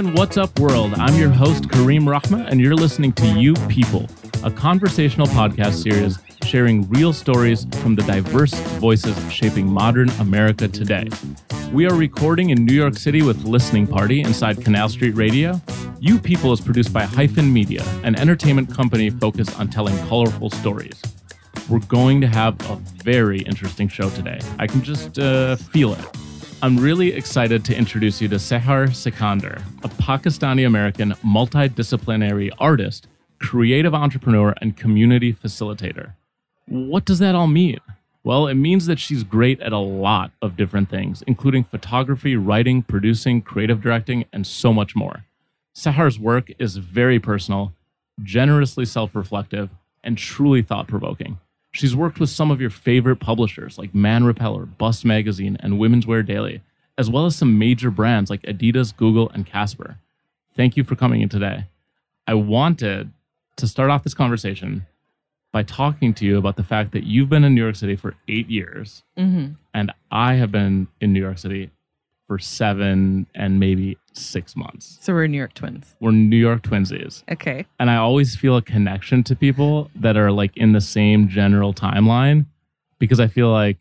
and what's up, world? I'm your host, Kareem Rahma, and you're listening to You People, a conversational podcast series sharing real stories from the diverse voices shaping modern America today. We are recording in New York City with Listening Party inside Canal Street Radio. You People is produced by Hyphen Media, an entertainment company focused on telling colorful stories. We're going to have a very interesting show today. I can just uh, feel it. I'm really excited to introduce you to Seher Sikandar, a Pakistani American multidisciplinary artist, creative entrepreneur, and community facilitator. What does that all mean? Well, it means that she's great at a lot of different things, including photography, writing, producing, creative directing, and so much more. Seher's work is very personal, generously self reflective, and truly thought provoking. She's worked with some of your favorite publishers like Man Repeller, Bust Magazine, and Women's Wear Daily, as well as some major brands like Adidas, Google, and Casper. Thank you for coming in today. I wanted to start off this conversation by talking to you about the fact that you've been in New York City for eight years, Mm-hmm. and I have been in New York City for seven and maybe six months. So we're New York twins. We're New York twinsies. Okay. And I always feel a connection to people that are like in the same general timeline because I feel like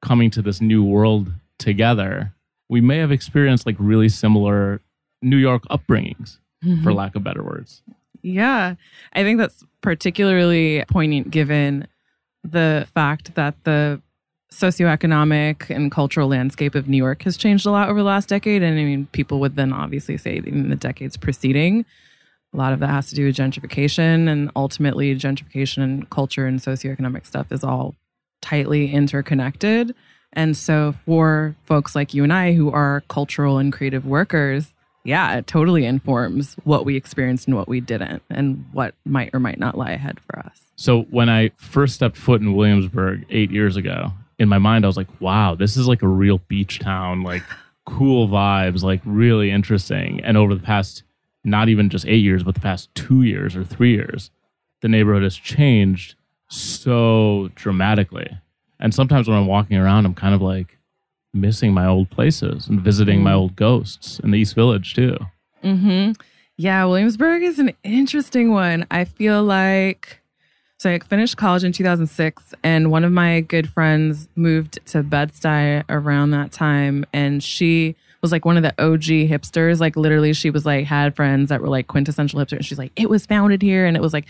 coming to this new world together, we may have experienced like really similar New York upbringings, for mm-hmm. lack of better words. Yeah. I think that's particularly poignant given the fact that the socioeconomic and cultural landscape of New York has changed a lot over the last decade. And I mean, people would then obviously say in the decades preceding, a lot of that has to do with gentrification. And ultimately, gentrification and culture and socioeconomic stuff is all tightly interconnected. And so, for folks like you and I who are cultural and creative workers, yeah, it totally informs what we experienced and what we didn't, and what might or might not lie ahead for us. So when I first stepped foot in Williamsburg eight years ago, in my mind, I was like, wow, this is like a real beach town, like cool vibes, like really interesting. And over the past, not even just eight years, but the past two years or three years, the neighborhood has changed so dramatically. And sometimes when I'm walking around, I'm kind of like missing my old places and visiting my Mm. old ghosts in the East Village too. Mm-hmm. Yeah, Williamsburg is an interesting one. I feel like so I finished college in 2006, and one of my good friends moved to Bed-Stuy around that time, and she was like one of the OG hipsters. Like literally, she was like had friends that were like quintessential hipsters. And she's like, it was founded here, and it was like,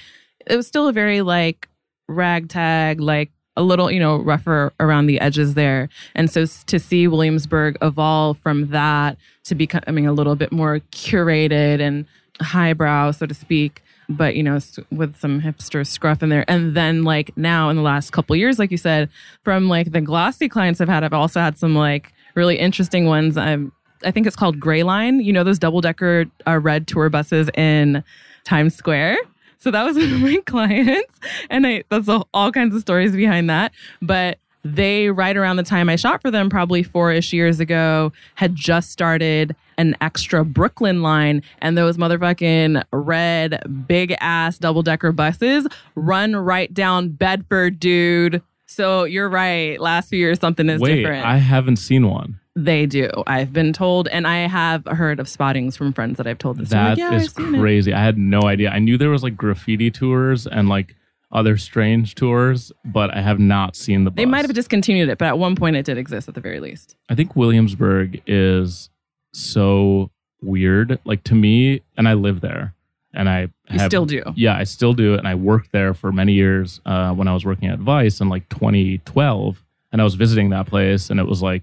it was still a very like ragtag, like a little you know rougher around the edges there. And so to see Williamsburg evolve from that to becoming a little bit more curated and highbrow, so to speak, but you know, with some hipster scruff in there. And then like now in the last couple years, like you said, from like the glossy clients I've had, I've also had some like really interesting ones. I'm I think it's called Gray Line. You know those double decker uh, red tour buses in Times Square. So that was one of my clients, and I that's all, all kinds of stories behind that. But they right around the time I shot for them, probably four-ish years ago, had just started an extra Brooklyn line, and those motherfucking red big ass double decker buses run right down Bedford, dude. So you're right. Last few years, something is Wait, different. I haven't seen one. They do. I've been told, and I have heard of spottings from friends that I've told this. That like, yeah, is crazy. I had no idea. I knew there was like graffiti tours and like other strange tours, but I have not seen the. Bus. They might have discontinued it, but at one point it did exist at the very least. I think Williamsburg is so weird. Like to me, and I live there, and I You have, still do. Yeah, I still do, and I worked there for many years uh, when I was working at Vice in like 2012, and I was visiting that place, and it was like,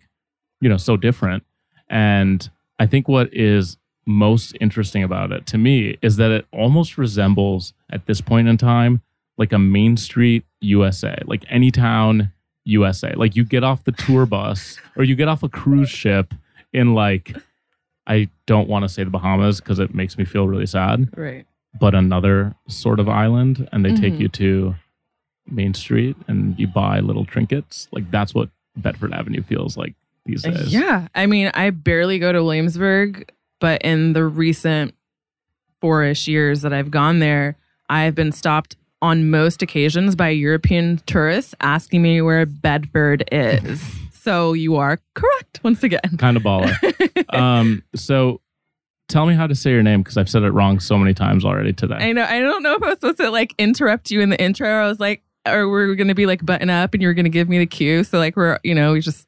you know, so different. And I think what is most interesting about it to me is that it almost resembles at this point in time like a Main Street USA, like any town USA. Like you get off the tour bus or you get off a cruise ship in like I don't want to say the Bahamas because it makes me feel really sad, Right. but another sort of island and they take Mhm. you to Main Street and you buy little trinkets. Like that's what Bedford Avenue feels like these days. Yeah. I mean, I barely go to Williamsburg, but in the recent four ish years that I've gone there, I've been stopped on most occasions by European tourists asking me where Bedford is. so you are correct once again. Kind of baller. um, so tell me how to say your name because I've said it wrong so many times already today. I know. I don't know if I was supposed to like interrupt you in the intro. I was like, or we're going to be like button up and you're going to give me the cue. So like we're, you know, we just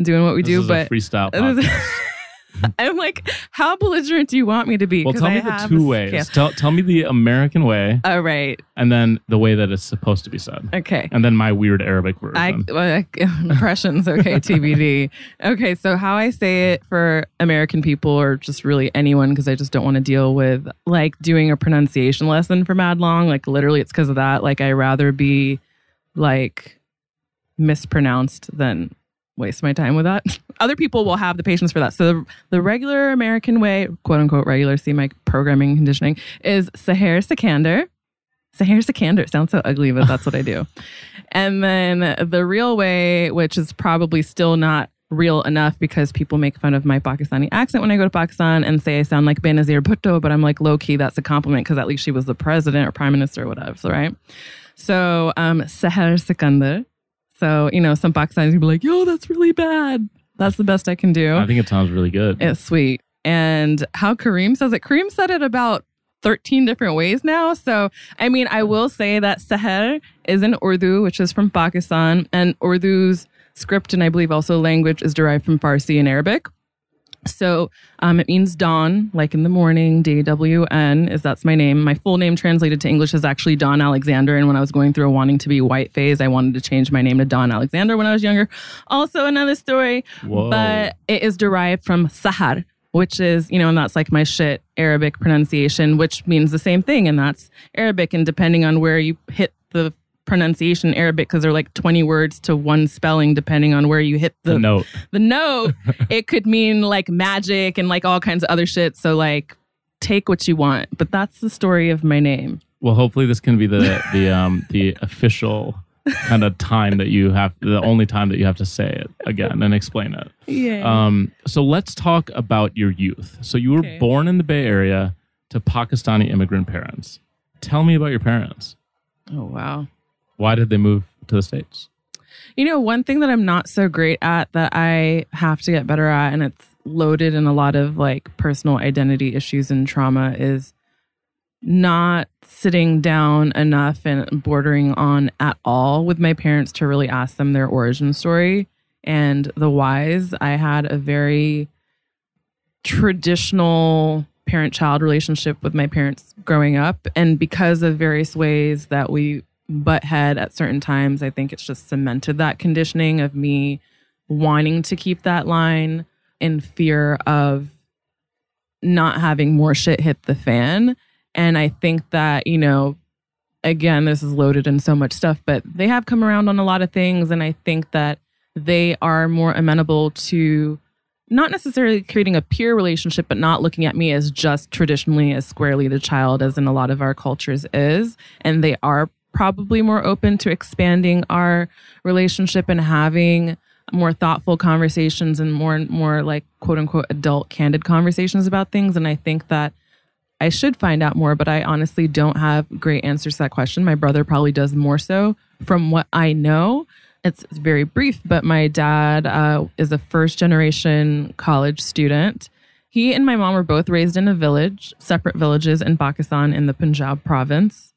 doing what we This do. But freestyle. I'm like, how belligerent do you want me to be? well, tell I me the have two ways. scale. Tell, tell me the American way All right. and then the way that it's supposed to be said. Okay. And then my weird Arabic version. I well, impressions, okay, TBD. Okay, so how I say it for American people or just really anyone, because I just don't want to deal with like doing a pronunciation lesson for mad long. Like literally, it's because of that. Like I rather be like mispronounced than waste my time with that. Other people will have the patience for that. So the, the regular American way, quote unquote regular, see my programming conditioning, is Sahar Sikander. Sahar Sikander sounds so ugly, but that's what I do. And then the real way, which is probably still not real enough because people make fun of my Pakistani accent when I go to Pakistan and say I sound like Benazir Bhutto, but I'm like low key, that's a compliment because at least she was the president or prime minister or whatever. So, right? So, um, Sahar Sikandar. So, you know, some Pakistanis will be like, yo, that's really bad. That's the best I can do. I think it sounds really good. It's sweet. And how Kareem says it, Kareem said it about 13 different ways now. So, I mean, I will say that Seher is in Urdu, which is from Pakistan, and Urdu's script and I believe also language is derived from Farsi and Arabic. So um, it means dawn, like in the morning, D W N is that's my name. My full name translated to English is actually Dawn Alexander. And when I was going through a wanting to be white phase, I wanted to change my name to Dawn Alexander when I was younger. Also, another story Whoa. but it is derived from sahar which is you know and that's like my shit arabic pronunciation which means the same thing and that's arabic and depending on where you hit the pronunciation arabic because they're like 20 words to one spelling depending on where you hit the, the note. the note it could mean like magic and like all kinds of other shit so like take what you want but that's the story of my name Well, hopefully this can be the the um the official kind of time that you have the only time that you have to say it again and explain it. yeah Um, so let's talk about your youth. So you were Okay. born in the Bay Area to Pakistani immigrant parents. Tell me about your parents. oh wow Why did they move to the states? You know, one thing that I'm not so great at that I have to get better at, and it's loaded in a lot of like personal identity issues and trauma, is not sitting down enough and bordering on at all with my parents to really ask them their origin story and the whys. I had a very traditional parent child relationship with my parents growing up. And because of various ways that we butt head at certain times, I think it's just cemented that conditioning of me wanting to keep that line in fear of not having more shit hit the fan. And I think that, you know, again, this is loaded in so much stuff, but they have come around on a lot of things. And I think that they are more amenable to not necessarily creating a peer relationship, but not looking at me as just traditionally as squarely the child as in a lot of our cultures is. And they are probably more open to expanding our relationship and having more thoughtful conversations and more and more like quote unquote adult candid conversations about things. And I think that I should find out more, but I honestly don't have great answers to that question. My brother probably does more so from what I know. It's very brief, but my dad uh, is a first generation college student. He and my mom were both raised in a village, separate villages in Pakistan in the Punjab province.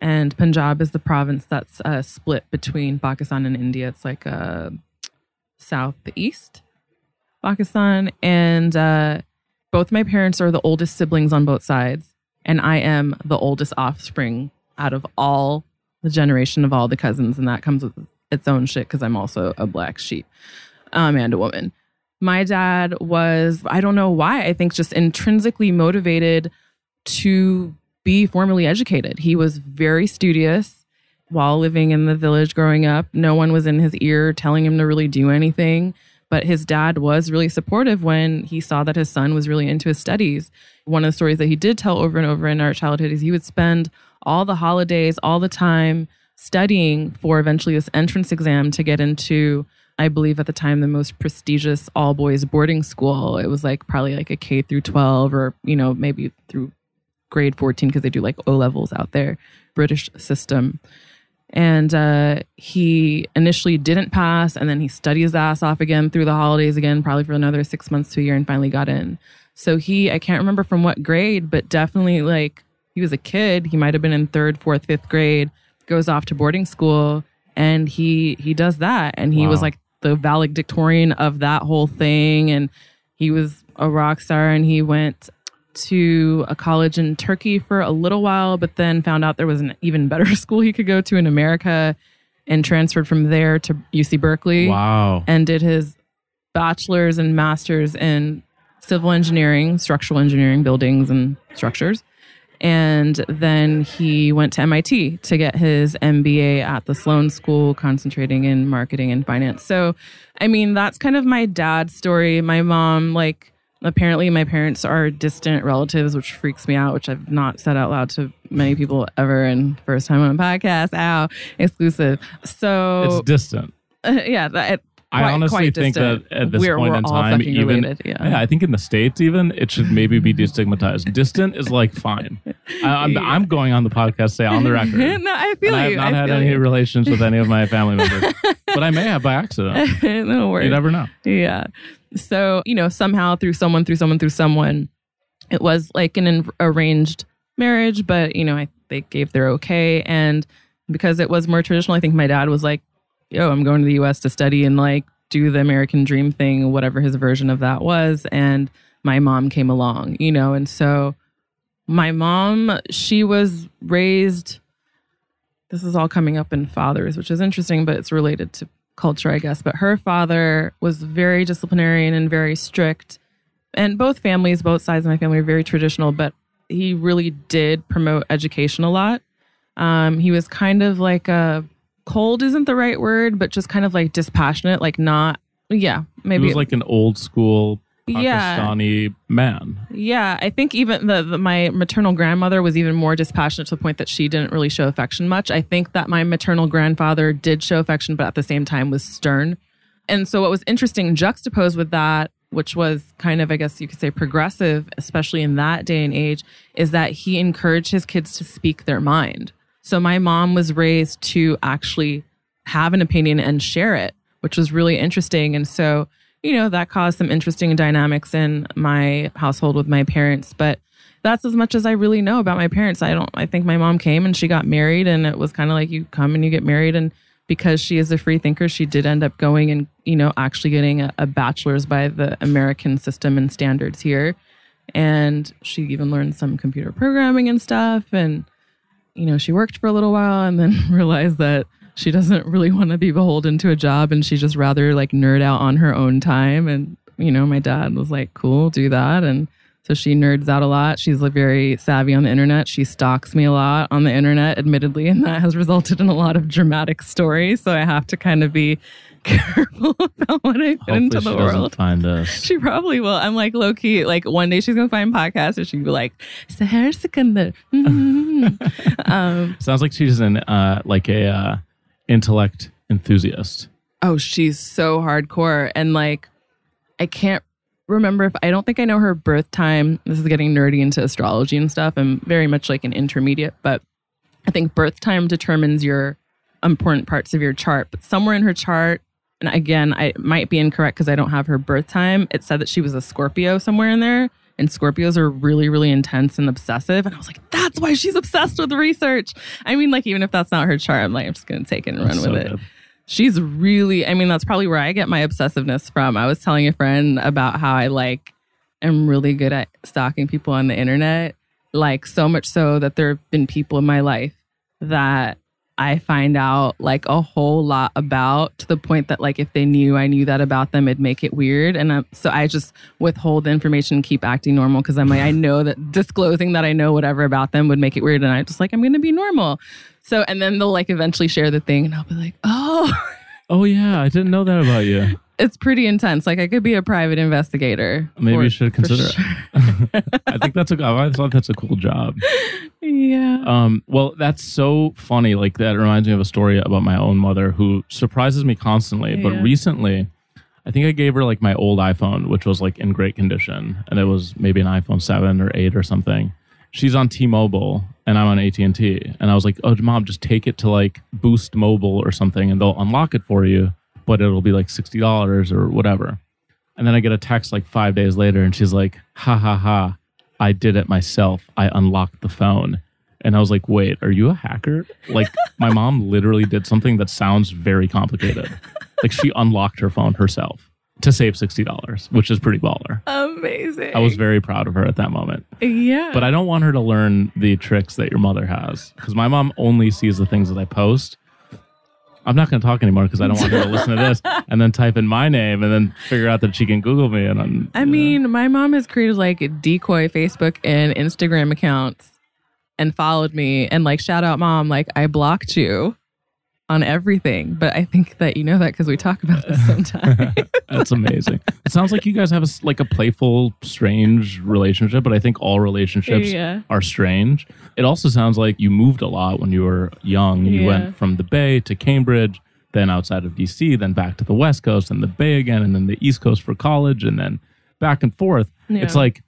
And Punjab is the province that's uh, split between Pakistan and India. It's like uh, southeast Pakistan. And uh, both my parents are the oldest siblings on both sides. And I am the oldest offspring out of all the generation of all the cousins. And that comes with its own shit because I'm also a black sheep um, and a woman. My dad was, I don't know why, I think just intrinsically motivated to be formally educated. He was very studious while living in the village growing up. No one was in his ear telling him to really do anything. But his dad was really supportive when he saw that his son was really into his studies. One of the stories that he did tell over and over in our childhood is he would spend all the holidays, all the time studying for eventually this entrance exam to get into, I believe at the time, the most prestigious all boys boarding school. It was like probably like a K through 12 or, you know, maybe through grade 14 because they do like O levels out there, British system. And uh, he initially didn't pass, and then he studied his ass off again through the holidays again, probably for another six months to a year, and finally got in. So he, I can't remember from what grade, but definitely like he was a kid. He might have been in third, fourth, fifth grade, goes off to boarding school and he he does that. And he was like the valedictorian of that whole thing. And he was a rock star and he went to a college in Turkey for a little while, but then found out there was an even better school he could go to in America and transferred from there to UC Berkeley Wow. and did his bachelor's and master's in civil engineering, structural engineering, buildings and structures. And then he went to MIT to get his MBA at the Sloan School, concentrating in marketing and finance. So, I mean, that's kind of my dad's story. My mom, like, apparently my parents are distant relatives, which freaks me out, which I've not said out loud to many people ever. And first time on a podcast, ow, exclusive. So, It's distant. yeah, that, I quite- honestly quite think that at this We're- point we're in time, even related, yeah. I think in the states, even it should maybe be destigmatized. Distant is like fine. I, I'm, Yeah. I'm going on the podcast, say on the record. no, I feel and I have not I had any you. relations with any of my family members, but I may have by accident. no worries. You never know. Yeah. So, you know, somehow through someone, through someone, through someone, it was like an arranged marriage, but, you know, I, they gave their okay. And because it was more traditional, I think my dad was like, yo, I'm going to the US to study and like do the American dream thing, whatever his version of that was. And my mom came along, you know, and so my mom, she was raised. This is all coming up in fathers, which is interesting, but it's related to culture, I guess. But her father was very disciplinarian and very strict. And both families, both sides of my family are very traditional, but he really did promote education a lot. Um, he was kind of like a cold isn't the right word, but just kind of like dispassionate, like not, yeah, maybe. He was like an old school yeah. Pakistani man. Yeah, I think even the, the my maternal grandmother was even more dispassionate to the point that she didn't really show affection much. I think that my maternal grandfather did show affection, but at the same time was stern. And so what was interesting juxtaposed with that, which was kind of I guess you could say progressive, especially in that day and age, is that he encouraged his kids to speak their mind. So my mom was raised to actually have an opinion and share it, which was really interesting. And so you know, that caused some interesting dynamics in my household with my parents. But that's as much as I really know about my parents. I don't, I think my mom came and she got married, and it was kind of like you come and you get married. And because she is a free thinker, she did end up going and, you know, actually getting a, a bachelor's by the American system and standards here. And she even learned some computer programming and stuff. And, you know, she worked for a little while and then realized that she doesn't really want to be beholden to a job and she just rather like nerd out on her own time and you know my dad was like cool do that and so she nerds out a lot she's like very savvy on the internet she stalks me a lot on the internet admittedly and that has resulted in a lot of dramatic stories so i have to kind of be careful about what i put Hopefully into the world find us. she probably will. I'm like low key. Like one day she's gonna find podcasts and she'll be like, Sikandar. Mhm. um, Sounds like she's in uh, like a uh, intellect enthusiast. Oh, she's so hardcore. And like, I can't remember if I don't think I know her birth time. This is getting nerdy into astrology and stuff. I'm very much like an intermediate, but I think birth time determines your important parts of your chart. But somewhere in her chart, and again, I might be incorrect because I don't have her birth time. It said that she was a Scorpio somewhere in there. And Scorpios are really, really intense and obsessive. And I was like, that's why she's obsessed with research. I mean, like, even if that's not her chart, I'm like, I'm just going to take it and run That's with so it good. she's really i mean that's probably where i get my obsessiveness from i was telling a friend about how i like am really good at stalking people on the internet like so much so that there have been people in my life that i find out like a whole lot about to the point that like if they knew i knew that about them it'd make it weird. And i so i just withhold the information and keep acting normal because i'm like i know that disclosing that i know whatever about them would make it weird. And I'm just like i'm gonna be normal. So and then they'll like eventually share the thing and i'll be like oh. Oh yeah, I didn't know that about you. It's pretty intense. Like I could be a private investigator. Maybe for- you should consider sure. it. I think that's a. I thought that's a cool job. Yeah. Um, well, that's so funny. Like that reminds me of a story about my own mother who surprises me constantly. But recently, I think I gave her like my old iPhone, which was like in great condition, and it was maybe an iPhone seven or eight or something. She's on T-Mobile and I'm on AT and T, and I was like, "Oh, mom, just take it to like Boost Mobile or something, and they'll unlock it for you, but it'll be like sixty dollars or whatever." And then I get a text like five days later, and she's like, "Ha ha ha, I did it myself. I unlocked the phone." And I was like, "Wait, are you a hacker?" Like my mom literally did something that sounds very complicated. Like she unlocked her phone herself to save sixty dollars, which is pretty baller. Amazing. I was very proud of her at that moment. yeah. But I don't want her to learn the tricks that your mother has because my mom only sees the things that I post. I'm not going to talk anymore because I don't want her to listen to this and then type in my name and then figure out that she can Google me. And I'm, I mean, my mom has created like decoy Facebook and Instagram accounts and followed me and like shout out mom, like I blocked you on everything. But I think that you know that because we talk about this sometimes. that's amazing. It sounds like you guys have a like a playful, strange relationship, but I think all relationships yeah. are strange. It also sounds like you moved a lot when you were young. You Yeah. went from the Bay to Cambridge, then outside of DC, then back to the West Coast and the Bay again, and then the East Coast for college, and then back and forth. It's like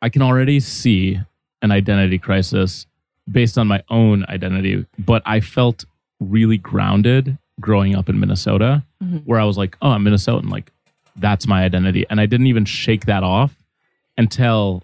I can already see an identity crisis based on my own identity, but I felt really grounded growing up in Minnesota, Mhm. where I was like, oh, I'm Minnesotan. Like, that's my identity. And I didn't even shake that off until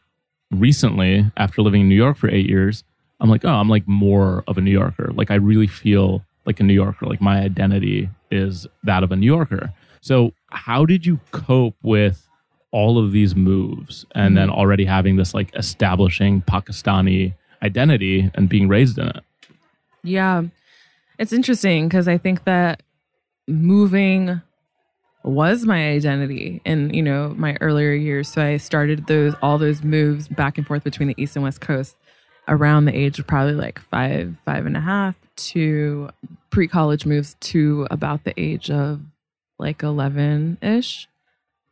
recently, after living in New York for eight years. I'm like, oh, I'm like more of a New Yorker. Like, I really feel like a New Yorker. Like, my identity is that of a New Yorker. So, how did you cope with all of these moves and then already having this like establishing Pakistani identity and being raised in it? Yeah. It's interesting because I think that moving was my identity in, you know, my earlier years. So I started those all those moves back and forth between the East and West Coast around the age of probably like five, five and a half to pre college moves to about the age of like eleven ish.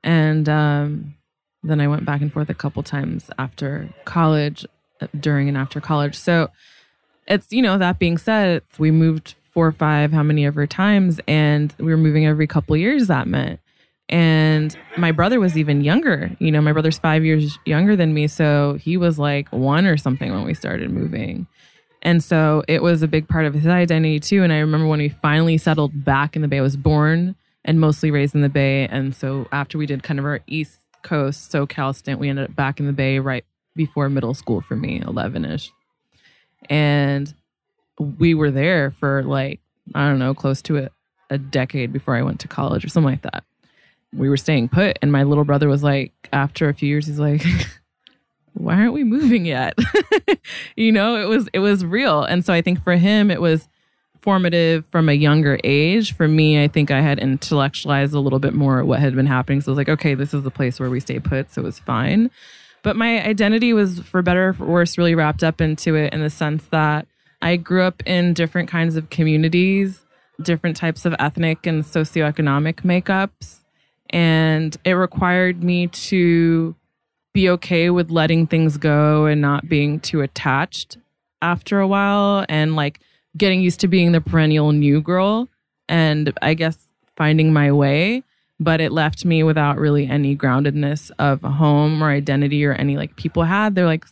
And um then I went back and forth a couple times after college, during and after college. So it's you know that being said we moved four or five how many ever times and we were moving every couple years that meant. And my brother was even younger you know my brother's five years younger than me so he was like one or something when we started moving. And so it was a big part of his identity too and i remember when we finally settled back in the bay. I was born and mostly raised in the bay and so after we did kind of our east coast socal stint we ended up back in the bay right before middle school for me 11ish and we were there for like i don't know close to a, a decade before i went to college or something like that. We were staying put and my little brother was like after a few years he's like why aren't we moving yet? You know it was it was real. And so i think for him it was formative from a younger age. For me i think i had intellectualized a little bit more what had been happening. So i was like okay this is the place where we stay put so it was fine but my identity was for better or for worse really wrapped up into it in the sense that i grew up in different kinds of communities different types of ethnic and socioeconomic makeups and it required me to be okay with letting things go and not being too attached after a while and like getting used to being the perennial new girl and I guess finding my way. But it left me without really any groundedness of a home or identity or any like people had. They're like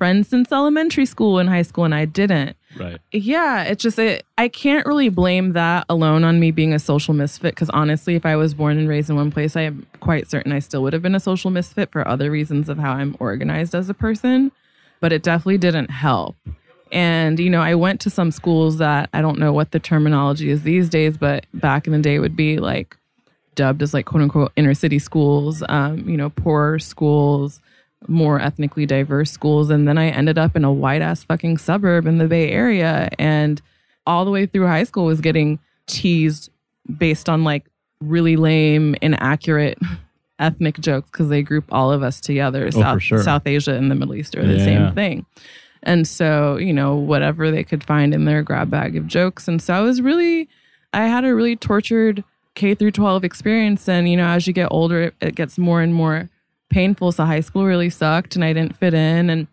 friends since elementary school and high school, and I didn't. Right. Yeah, it's just it, I can't really blame that alone on me being a social misfit because honestly, if I was born and raised in one place, I am quite certain I still would have been a social misfit for other reasons of how I'm organized as a person. But it definitely didn't help. And you know, I went to some schools that I don't know what the terminology is these days, but back in the day would be like dubbed as like quote unquote inner city schools, um, you know, poorer schools, more ethnically diverse schools. And then I ended up in a white ass fucking suburb in the Bay Area. And all the way through high school was getting teased based on like really lame, inaccurate ethnic jokes because they group all of us together. Oh, South, sure. South Asia and the Middle East are the Yeah. same thing. And so, you know, whatever they could find in their grab bag of jokes. And so I was really, I had a really tortured K through 12 experience. And, you know, as you get older, it, it gets more and more painful. So high school really sucked and I didn't fit in. And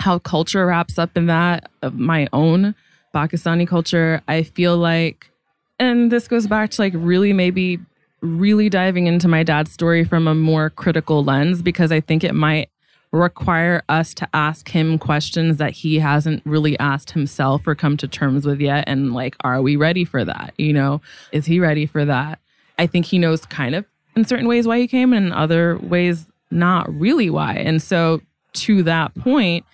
how culture wraps up in that of my own Pakistani culture, I feel like, and this goes back to like really maybe really diving into my dad's story from a more critical lens because I think it might require us to ask him questions that he hasn't really asked himself or come to terms with yet. And like, are we ready for that? You know, is he ready for that? I think he knows kind of in certain ways why he came, and in other ways not really why. And so to that point,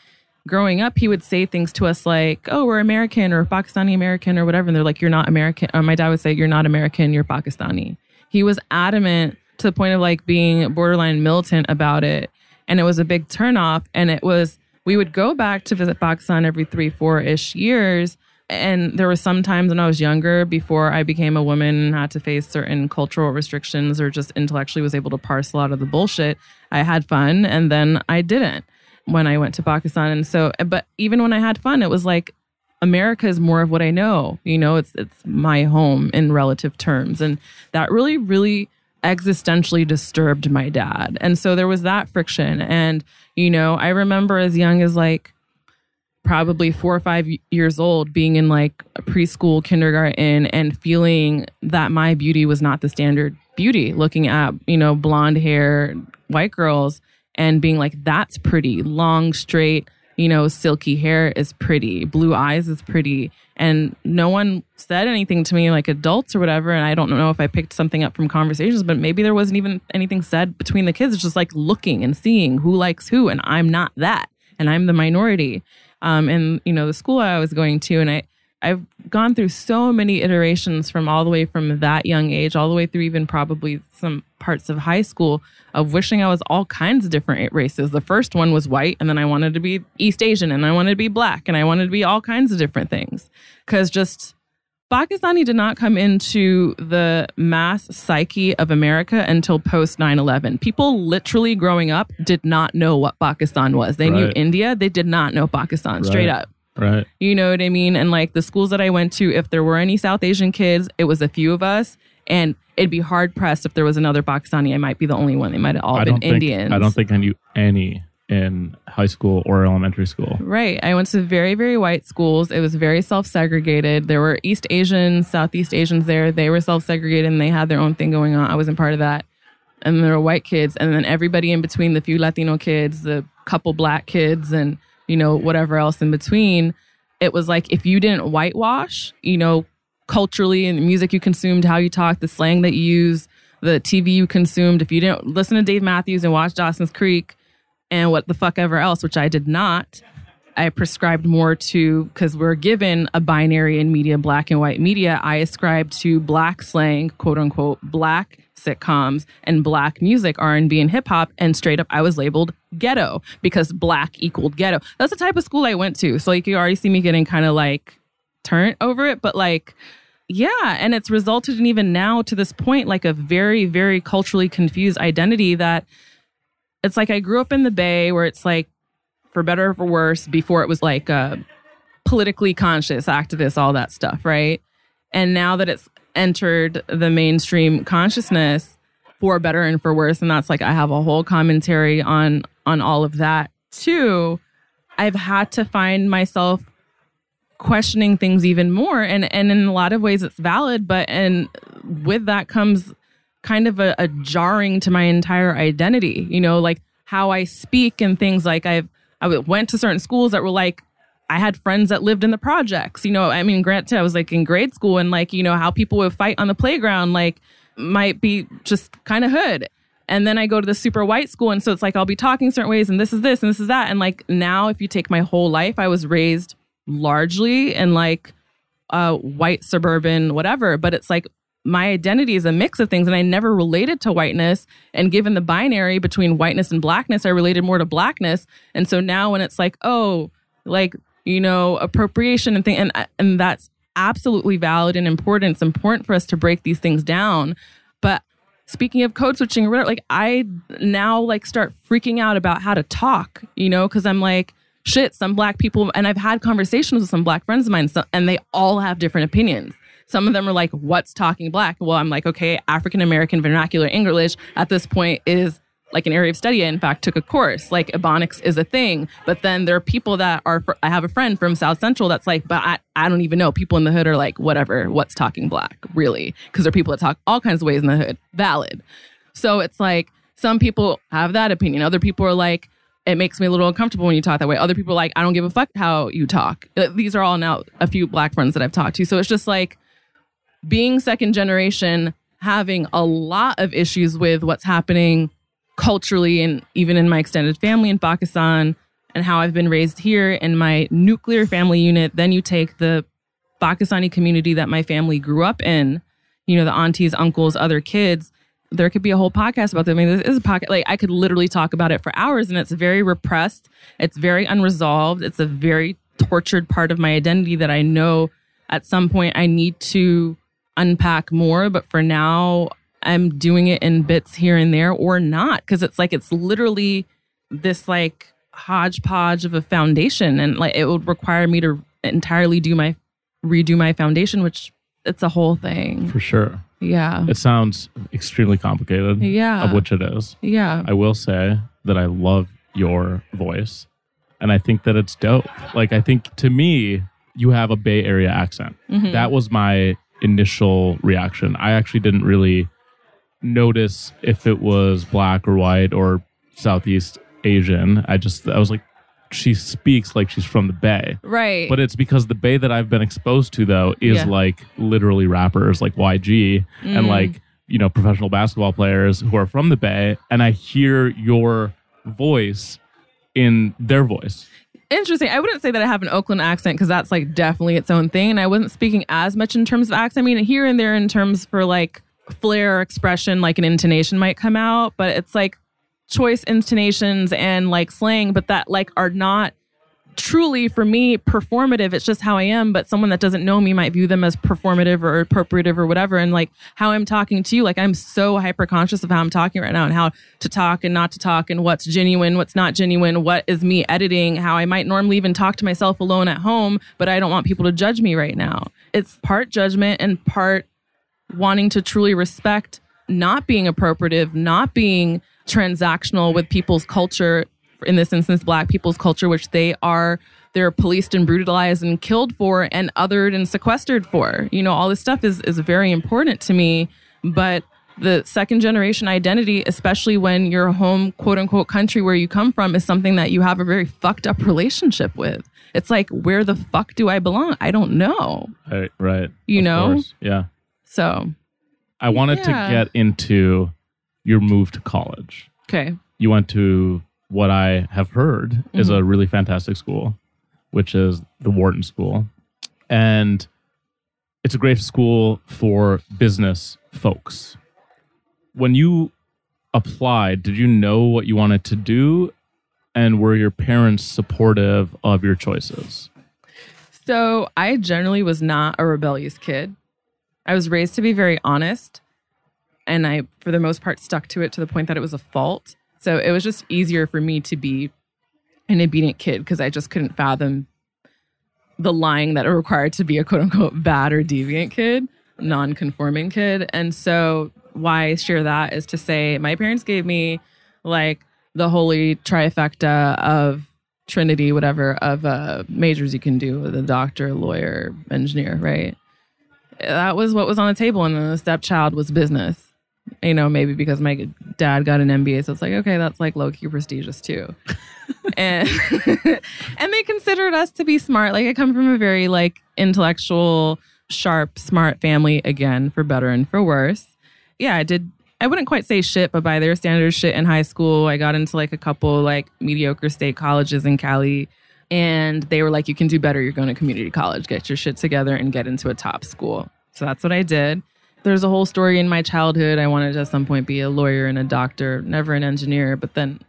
growing up, he would say things to us like, "Oh, we're American or Pakistani American or whatever," and they're like, "You're not American." Or my dad would say, "You're not American. You're Pakistani." He was adamant to the point of like being borderline militant about it, and it was a big turnoff. And it was we would go back to visit Pakistan every three, four ish years. And there were some times when I was younger, before I became a woman and had to face certain cultural restrictions or just intellectually was able to parse a lot of the bullshit. I had fun and then I didn't when I went to Pakistan. And so, but even when I had fun, it was like America is more of what I know. You know, it's it's my home in relative terms, and that really, really existentially disturbed my dad. And so there was that friction. And you know, I remember as young as like probably four or five years old being in like preschool, kindergarten, and feeling that my beauty was not the standard beauty, looking at, you know, blonde hair, white girls, and being like, that's pretty, long, straight, you know, silky hair is pretty, blue eyes is pretty. And no one said anything to me like adults or whatever. And I don't know if I picked something up from conversations, but maybe there wasn't even anything said between the kids. It's just like looking and seeing who likes who. And I'm not that. And I'm the minority. Um, and, you know, the school I was going to, and I, I've gone through so many iterations from all the way from that young age, all the way through even probably some parts of high school of wishing I was all kinds of different races. The first one was white, and then I wanted to be East Asian, and I wanted to be black, and I wanted to be all kinds of different things. Because just Pakistani did not come into the mass psyche of America until post 9 11. People literally growing up did not know what Pakistan was. They knew India, they did not know Pakistan, straight up. Right. You know what I mean? And like the schools that I went to, if there were any South Asian kids, it was a few of us. And it'd be hard pressed if there was another Pakistani. I might be the only one. They might have all I been think Indians. I don't think I knew any in high school or elementary school. Right. I went to very, very white schools. It was very self segregated. There were East Asians, Southeast Asians there. They were self segregated and they had their own thing going on. I wasn't part of that. And there were white kids. And then everybody in between, the few Latino kids, the couple black kids, and, you know, whatever else in between. It was like if you didn't whitewash, you know, culturally and the music you consumed, how you talk, the slang that you use, the TV you consumed, if you didn't listen to Dave Matthews and watch Dawson's Creek and what the fuck ever else, which I did not, I prescribed more to because we're given a binary in media, black and white media. I ascribed to black slang, quote unquote, black sitcoms and black music, R and hip hop, and straight up, I was labeled ghetto because black equaled ghetto. That's the type of school I went to. So like you already see me getting kind of like turned over it, but like. Yeah, and it's resulted in even now to this point like a very very culturally confused identity that it's like I grew up in the Bay where it's like for better or for worse before it was like uh, politically conscious activist all that stuff right and now that it's entered the mainstream consciousness for better and for worse. And that's like i have a whole commentary on on all of that too. I've had to find myself questioning things even more. And and in a lot of ways it's valid but and with that comes kind of a, a jarring to my entire identity you know like how i speak and things like i've i went to certain schools that were like i had friends that lived in the projects you know i mean granted i was like in grade school and like you know how people would fight on the playground like might be just kind of hood and then I go to the super white school. And so it's like, I'll be talking certain ways, and this is this, and this is that. And like now, if you take my whole life, I was raised largely in like uh, white suburban whatever. But it's like my identity is a mix of things, and I never related to whiteness. And given the binary between whiteness and blackness, I related more to blackness. And so now, when it's like, oh, like you know, appropriation and thing, and and that's absolutely valid and important. It's important for us to break these things down. But speaking of code switching, like I now like start freaking out about how to talk, you know, because I'm like, shit, some black people, and I've had conversations with some black friends of mine, and they all have different opinions. Some of them are like, what's talking black? Well, I'm like, okay, African American vernacular English at this point is like an area of study. In fact, took a course. Like Ebonics is a thing. But then there are people that are, fr- I have a friend from South Central that's like, but I, I don't even know. People in the hood are like, whatever, what's talking black, really? Because there are people that talk all kinds of ways in the hood. Valid. So it's like, some people have that opinion. Other people are like, it makes me a little uncomfortable when you talk that way. Other people are like, I don't give a fuck how you talk. Uh, These are all now a few black friends that I've talked to. So it's just like being second generation having a lot of issues with what's happening culturally and even in my extended family in Pakistan and how I've been raised here in my nuclear family unit. Then you take the Pakistani community that my family grew up in, you know, the aunties, uncles, other kids. There could be a whole podcast about them. I mean, this is a podcast, like, I could literally talk about it for hours, and it's very repressed. It's very unresolved. It's a very tortured part of my identity that I know at some point I need to unpack more. But for now, I'm doing it in bits here and there or not, because it's like, it's literally this like hodgepodge of a foundation. And like, it would require me to entirely do my, redo my foundation, which it's a whole thing. For sure. Yeah. It sounds extremely complicated. Yeah. Of which it is. Yeah. I will say that I love your voice and I think that it's dope. Like, I think to me, you have a Bay Area accent. Mhm. That was my initial reaction. I actually didn't really notice if it was black or white or Southeast Asian. I just, I was like, she speaks like she's from the Bay. right. But it's because the Bay that I've been exposed to, though, is Yeah. like literally rappers like YG and Mm. like, you know, professional basketball players who are from the Bay. And I hear your voice in their voice. Interesting. I wouldn't say that I have an Oakland accent because that's like definitely its own thing. And I wasn't speaking as much in terms of accent. I mean, here and there in terms for like flair expression, like an intonation might come out, but it's like choice intonations and like slang, but that like are not truly for me performative. It's just how I am. But someone that doesn't know me might view them as performative or appropriative or whatever. And like how I'm talking to you, like I'm so hyper conscious of how I'm talking right now and how to talk and not to talk and what's genuine, what's not genuine, what is me editing, how I might normally even talk to myself alone at home, but I don't want people to judge me right now. It's part judgment and part wanting to truly respect not being appropriative, not being transactional with people's culture, in this instance, black people's culture, which they are they're policed and brutalized and killed for and othered and sequestered for. You know, all this stuff is is very important to me. But the second generation identity, especially when your home quote unquote country where you come from is something that you have a very fucked up relationship with. It's like, where the fuck do I belong? I don't know. Right. right. You Of know? course. Yeah. So, I wanted Yeah. to get into your move to college. okay. You went to what I have heard is Mm-hmm. a really fantastic school, which is the Wharton School. And it's a great school for business folks. When you applied, did you know what you wanted to do? And were your parents supportive of your choices? So I generally was not a rebellious kid. I was raised to be very honest, and I, for the most part, stuck to it to the point that it was a fault. So it was just easier for me to be an obedient kid because I just couldn't fathom the lying that it required to be a quote unquote bad or deviant kid, non conforming kid. And so, why I share that is to say my parents gave me like the holy trifecta of Trinity, whatever, of uh, majors you can do a doctor, lawyer, engineer, right? That was what was on the table. And then the stepchild was business. You know, maybe because my dad got an MBA. So it's like, okay, that's like low key prestigious too. and and they considered us to be smart. Like I come from a very like intellectual, sharp, smart family, again, for better and for worse. Yeah, I did I wouldn't quite say shit, but by their standards, shit in high school. I got into like a couple like mediocre state colleges in Cali. And they were like, you can do better. You're going to community college. Get your shit together and get into a top school. So that's what I did. There's a whole story in my childhood. I wanted to at some point be a lawyer and a doctor, never an engineer. But then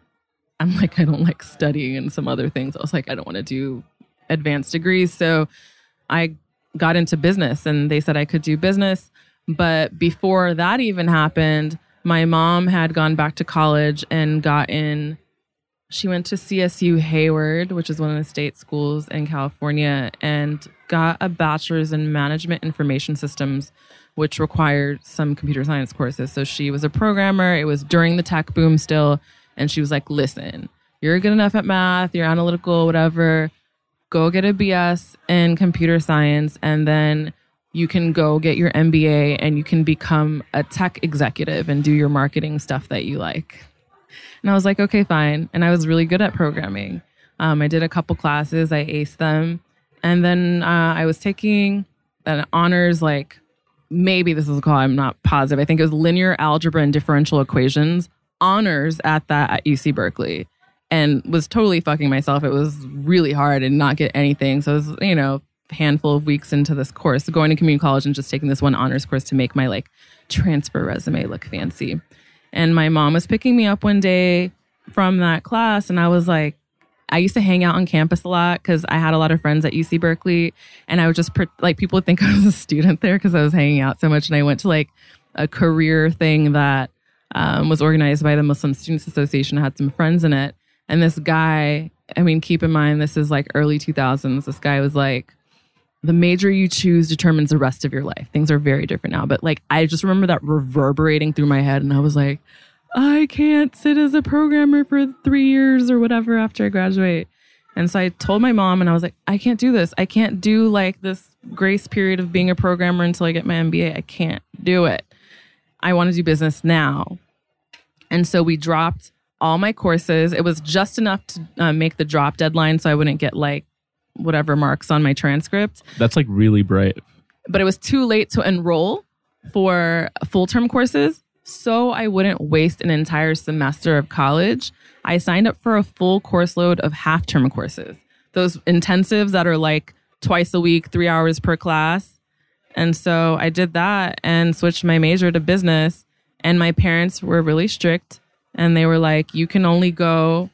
I'm like, I don't like studying and some other things. I was like, I don't want to do advanced degrees. So I got into business and they said I could do business. But before that even happened, my mom had gone back to college and got in. She went to CSU Hayward, which is one of the state schools in California, and got a bachelor's in management information systems, which required some computer science courses. So she was a programmer. It was during the tech boom still. And she was like, listen, you're good enough at math, you're analytical, whatever. Go get a BS in computer science, and then you can go get your MBA and you can become a tech executive and do your marketing stuff that you like. And I was like, okay, fine. And I was really good at programming. Um, I did a couple classes, I aced them. And then uh, I was taking an honors like maybe this is a call, I'm not positive. I think it was linear algebra and differential equations honors at that at UC Berkeley and was totally fucking myself. It was really hard and not get anything. So it was, you know, handful of weeks into this course, going to community college and just taking this one honors course to make my like transfer resume look fancy. And my mom was picking me up one day from that class, and I was like, I used to hang out on campus a lot because I had a lot of friends at UC Berkeley, and I would just like people would think I was a student there because I was hanging out so much. And I went to like a career thing that um, was organized by the Muslim Students Association. I had some friends in it, and this guy. I mean, keep in mind this is like early 2000s. This guy was like, the major you choose determines the rest of your life. Things are very different now, but like I just remember that reverberating through my head, and I was like, I can't sit as a programmer for three years or whatever after I graduate. And so I told my mom, and I was like, I can't do this. I can't do like this grace period of being a programmer until I get my MBA. I can't do it. I want to do business now. And so we dropped all my courses. It was just enough to uh, make the drop deadline so I wouldn't get like whatever marks on my transcript. That's like really brave. But it was too late to enroll for full term courses. So I wouldn't waste an entire semester of college. I signed up for a full course load of half term courses, those intensives that are like twice a week, three hours per class. And so I did that and switched my major to business. And my parents were really strict and they were like, you can only go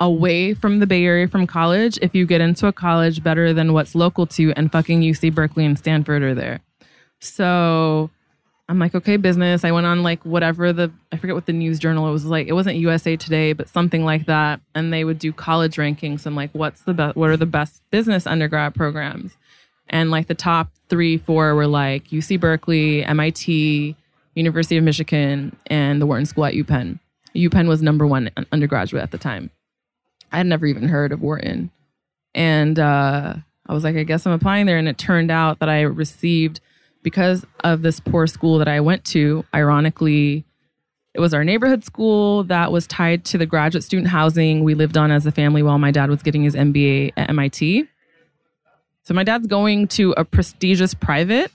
away from the Bay Area from college if you get into a college better than what's local to you, and fucking UC Berkeley and Stanford are there. So I'm like, okay, business. I went on like whatever the I forget what the news journal it was like. It wasn't USA Today, but something like that. And they would do college rankings and like what's the best what are the best business undergrad programs? And like the top three, four were like UC Berkeley, MIT, University of Michigan, and the Wharton School at UPenn. UPenn was number one undergraduate at the time. I had never even heard of Wharton. And uh, I was like, I guess I'm applying there. And it turned out that I received, because of this poor school that I went to, ironically, it was our neighborhood school that was tied to the graduate student housing we lived on as a family while my dad was getting his MBA at MIT. So my dad's going to a prestigious private.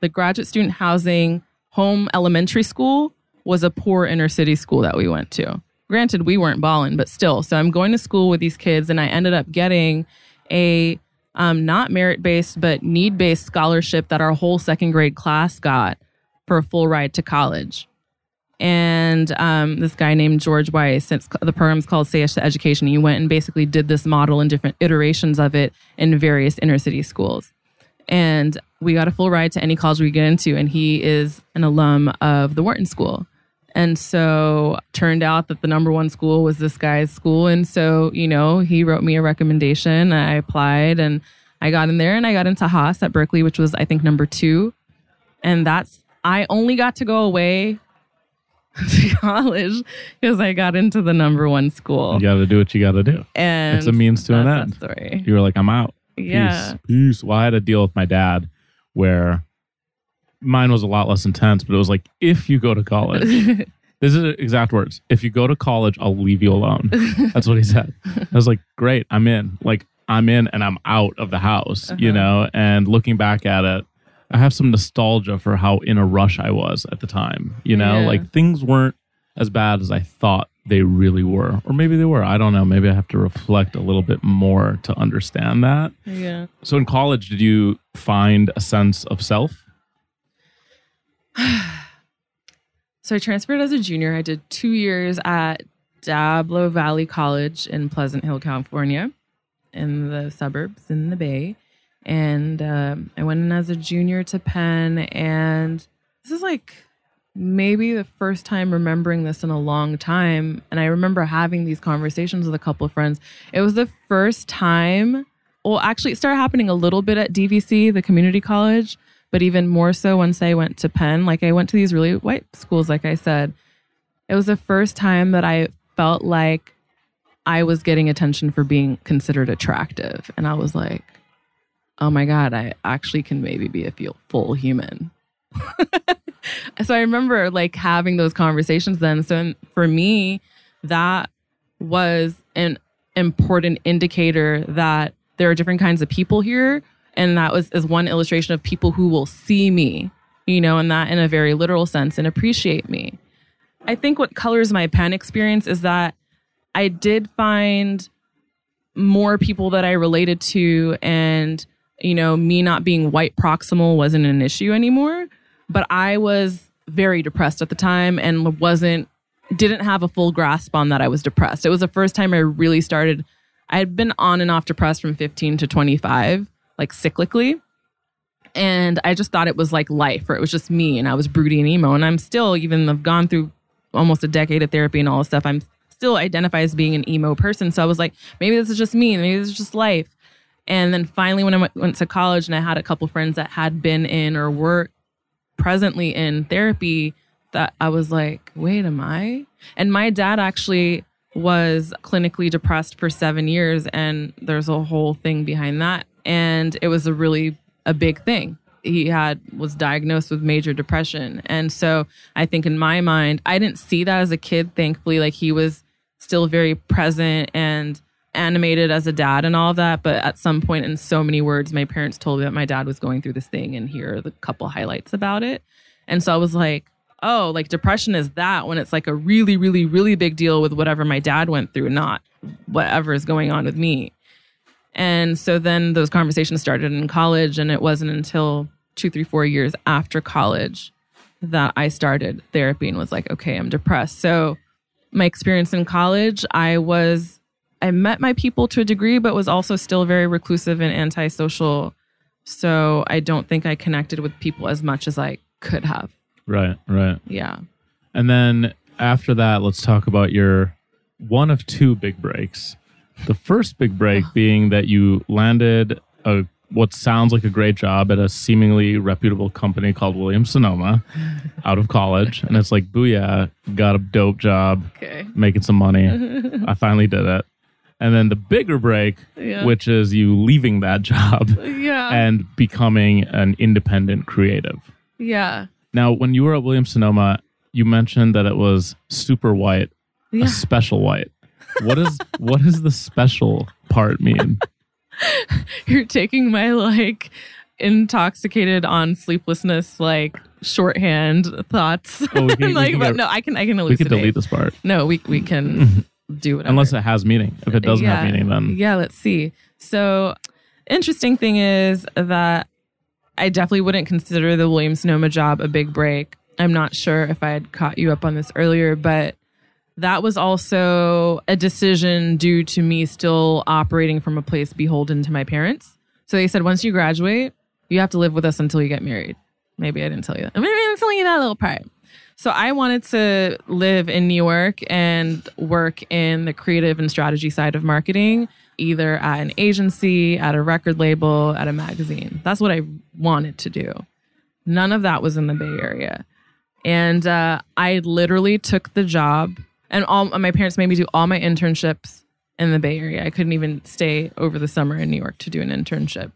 The graduate student housing home elementary school was a poor inner city school that we went to granted we weren't balling but still. So i'm going to school with these kids and i ended up getting a um, not merit based but need based scholarship that our whole second grade class got for a full ride to college. And um, this guy named george weiss since the program's called say to education he went and basically did this model and different iterations of it in various inner city schools. And we got a full ride to any college we get into and he is an alum of the wharton school and so turned out that the number one school was this guy's school. And so, you know, he wrote me a recommendation. I applied and I got in there and I got into Haas at Berkeley, which was, I think, number two. And that's, I only got to go away to college because I got into the number one school. You got to do what you got to do. And it's a means to an end. Story. You were like, I'm out. Yeah. Peace. Peace. Well, I had a deal with my dad where mine was a lot less intense, but it was like, if you go to college, this is exact words. If you go to college, I'll leave you alone. That's what he said. I was like, great, I'm in. Like, I'm in and I'm out of the house, uh-huh. you know? And looking back at it, I have some nostalgia for how in a rush I was at the time, you know? Yeah. Like, things weren't as bad as I thought they really were. Or maybe they were. I don't know. Maybe I have to reflect a little bit more to understand that. Yeah. So in college, did you find a sense of self? so I transferred as a junior. I did two years at Diablo Valley College in Pleasant Hill, California, in the suburbs in the Bay. And um, I went in as a junior to Penn. And this is like maybe the first time remembering this in a long time. And I remember having these conversations with a couple of friends. It was the first time, well, actually, it started happening a little bit at DVC, the community college, but even more so once I went to Penn, like I went to these really white schools, like I said. It was the first time that I felt like I was getting attention for being considered attractive. And I was like, oh my God, I actually can maybe be a full human. so I remember like having those conversations then. So for me, that was an important indicator that there are different kinds of people here and that was is one illustration of people who will see me you know, and that in a very literal sense and appreciate me. I think what colors my Penn experience is that I did find more people that I related to and you know, me not being white proximal wasn't an issue anymore, but I was very depressed at the time and wasn't didn't have a full grasp on that I was depressed. It was the first time I really started I had been on and off depressed from 15 to 25, like cyclically. And I just thought it was like life, or it was just me, and I was broody and emo. And I'm still, even I've gone through almost a decade of therapy and all this stuff. I'm still identify as being an emo person. So I was like, maybe this is just me, maybe this is just life. And then finally, when I went, went to college and I had a couple friends that had been in or were presently in therapy, that I was like, wait, am I? And my dad actually was clinically depressed for seven years, and there's a whole thing behind that. And it was a really a big thing. He had was diagnosed with major depression, and so I think in my mind, I didn't see that as a kid. Thankfully, like he was still very present and animated as a dad and all of that. But at some point, in so many words, my parents told me that my dad was going through this thing, and here are the couple highlights about it. And so I was like, oh, like depression is that when it's like a really, really, really big deal with whatever my dad went through, not whatever is going on with me. And so then those conversations started in college, and it wasn't until two, three, four years after college that I started therapy and was like, okay, I'm depressed. So my experience in college, I was, I met my people to a degree, but was also still very reclusive and antisocial. So I don't think I connected with people as much as I could have. Right, right. Yeah. And then after that, let's talk about your one of two big breaks. The first big break being that you landed a what sounds like a great job at a seemingly reputable company called Williams Sonoma out of college. And it's like, booyah, got a dope job, Okay. making some money. I finally did it. And then the bigger break, Yeah. which is you leaving that job Yeah. and becoming an independent creative. yeah. Now, when you were at Williams Sonoma, you mentioned that it was super white, Yeah. a special white. What is what does the special part mean? You're taking my like intoxicated on sleeplessness like shorthand thoughts. Oh, we can- we can get- no, I can I can elucidate. we could delete this part No, we we can do whatever. unless it has meaning. If it doesn't have meaning, then Yeah, let's see. So, interesting thing is that I definitely wouldn't consider the Williams Sonoma job a big break. I'm not sure if I had caught you up on this earlier, but that was also a decision due to me still operating from a place beholden to my parents. So they said, once you graduate, you have to live with us until you get married. Maybe I didn't tell you that. Maybe I didn't tell you that little part. So I wanted to live in New York and work in the creative and strategy side of marketing, either at an agency, at a record label, at a magazine. That's what I wanted to do. None of that was in the Bay Area. And uh, I literally took the job, and all my parents made me do all my internships in the Bay Area. I couldn't even stay over the summer in New York to do an internship.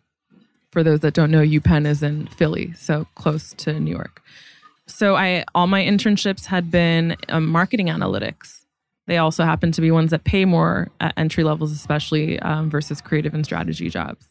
For those that don't know, UPenn is in Philly, so close to New York. So I all my internships had been um, marketing analytics. They also happen to be ones that pay more at entry levels, especially um, versus creative and strategy jobs.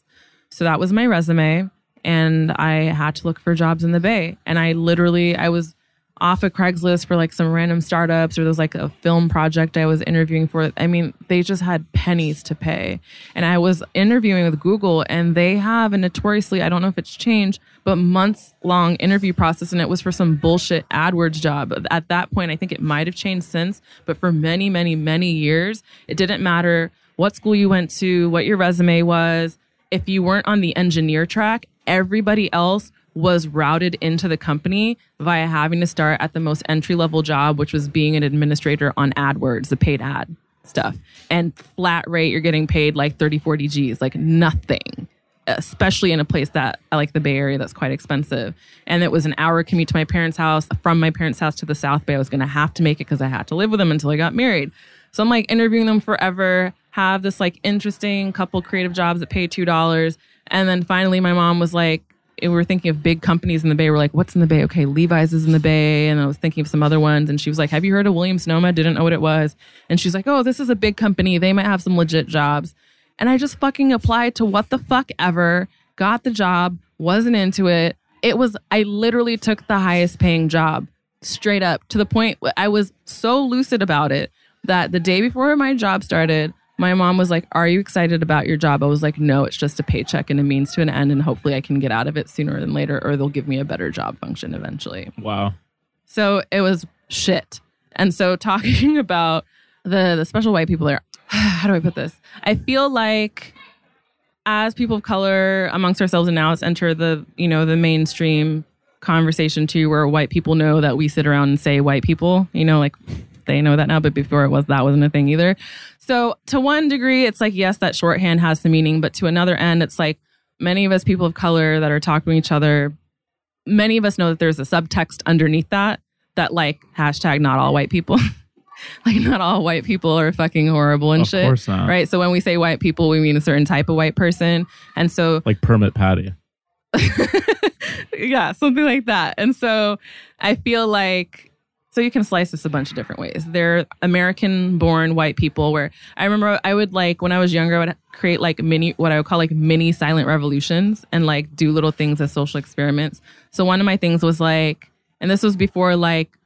So that was my resume, and I had to look for jobs in the Bay. And I literally I was off of Craigslist for like some random startups or there was like a film project I was interviewing for. I mean, they just had pennies to pay. And I was interviewing with Google and they have a notoriously, I don't know if it's changed, but months long interview process. And it was for some bullshit AdWords job. At that point, I think it might have changed since, but for many, many, many years, it didn't matter what school you went to, what your resume was. If you weren't on the engineer track, everybody else was routed into the company via having to start at the most entry level job, which was being an administrator on AdWords, the paid ad stuff. And flat rate, you're getting paid like 30, 40 G's, like nothing, especially in a place that I like the Bay Area that's quite expensive. And it was an hour commute to my parents' house. From my parents' house to the South Bay, I was going to have to make it because I had to live with them until I got married. So I'm like interviewing them forever, have this like interesting couple creative jobs that pay $2. And then finally, my mom was like, we were thinking of big companies in the Bay. We're like, what's in the Bay? Okay, Levi's is in the Bay. And I was thinking of some other ones. And she was like, have you heard of Williams Sonoma? Didn't know what it was. And she's like, oh, this is a big company. They might have some legit jobs. And I just fucking applied to what the fuck ever, got the job, wasn't into it, it was I literally took the highest paying job straight up to the point I was so lucid about it that the day before my job started, my mom was like, Are you excited about your job? I was like, No, it's just a paycheck and a means to an end. And hopefully I can get out of it sooner than later, or they'll give me a better job function eventually. Wow. So it was shit. And so talking about the, the special white people there, how do I put this? I feel like as people of color amongst ourselves and now it's enter the, you know, the mainstream conversation too, where white people know that we sit around and say white people, you know, like they know that now, but before it was that wasn't a thing either. So to one degree, it's like yes, that shorthand has some meaning, but to another end, it's like many of us people of color that are talking to each other, many of us know that there's a subtext underneath that that like hashtag not all white people. like not all white people are fucking horrible and Of shit. course not. Right. So when we say white people, we mean a certain type of white person. And so Like permit patty. yeah, something like that. And so I feel like so you can slice this a bunch of different ways. They're American born white people where I remember I would like when I was younger I would create like mini what I would call like mini silent revolutions and like do little things as social experiments. So one of my things was like and this was before like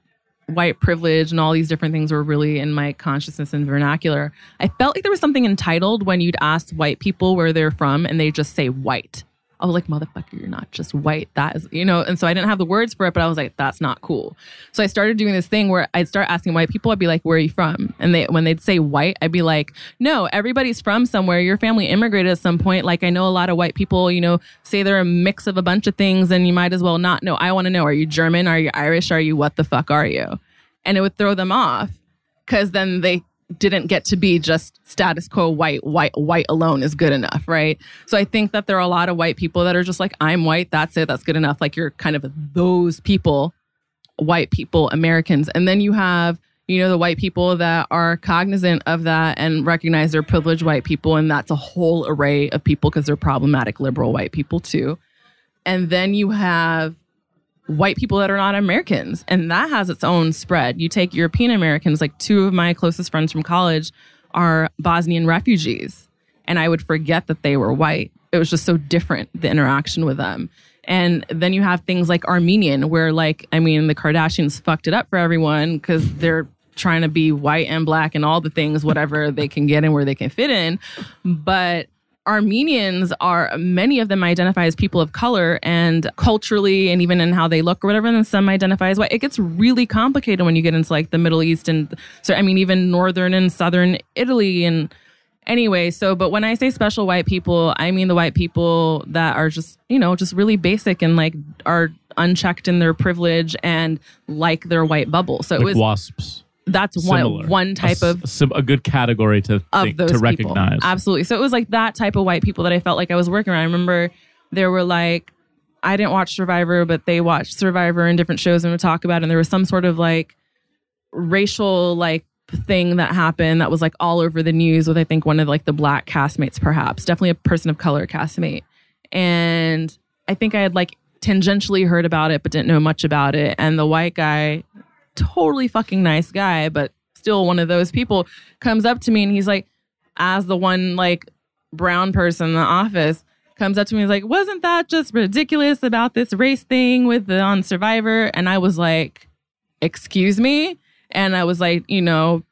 white privilege and all these different things were really in my consciousness and vernacular. I felt like there was something entitled when you'd ask white people where they're from and they just say white. I was like, motherfucker, you're not just white. That is, you know, and so I didn't have the words for it, but I was like, that's not cool. So I started doing this thing where I'd start asking white people, I'd be like, where are you from? And they, when they'd say white, I'd be like, no, everybody's from somewhere. Your family immigrated at some point. Like I know a lot of white people, you know, say they're a mix of a bunch of things and you might as well not know. I want to know, are you German? Are you Irish? Are you what the fuck are you? And it would throw them off because then they didn't get to be just status quo white white white alone is good enough right? So i think that there are a lot of white people that are just like i'm white that's it that's good enough. Like you're kind of those people white people americans. And then you have you know the white people that are cognizant of that and recognize they're privileged white people and that's a whole array of people because they're problematic liberal white people too. And then you have white people that are not Americans. And that has its own spread. You take European Americans, like two of my closest friends from college are Bosnian refugees. And I would forget that they were white. It was just so different, the interaction with them. And then you have things like Armenian, where, like, I mean, the Kardashians fucked it up for everyone because they're trying to be white and black and all the things, whatever they can get in where they can fit in. But Armenians are many of them identify as people of color and culturally and even in how they look or whatever, and then some identify as white. It gets really complicated when you get into like the Middle East and so I mean even northern and southern Italy and anyway, so but when I say special white people, I mean the white people that are just, you know, just really basic and like are unchecked in their privilege and like their white bubble. So it was wasps. That's Similar. one one A type of a a good category to of think, those to people. recognize. Absolutely. So it was like that type of white people that I felt like I was working around. I remember there were like I didn't watch Survivor, but they watched Survivor and different shows and would talk about it. And there was some sort of like racial like thing that happened that was like all over the news with I think one of like the black castmates, perhaps. Definitely a person of color castmate. And I think I had like tangentially heard about it, but didn't know much about it. And the white guy, totally fucking nice guy, but still one of those people, comes up to me and he's like, as the one like brown person in the office, comes up to me and like, wasn't that just ridiculous about this race thing with the on Survivor? And I was like, excuse me? And I was like, you know,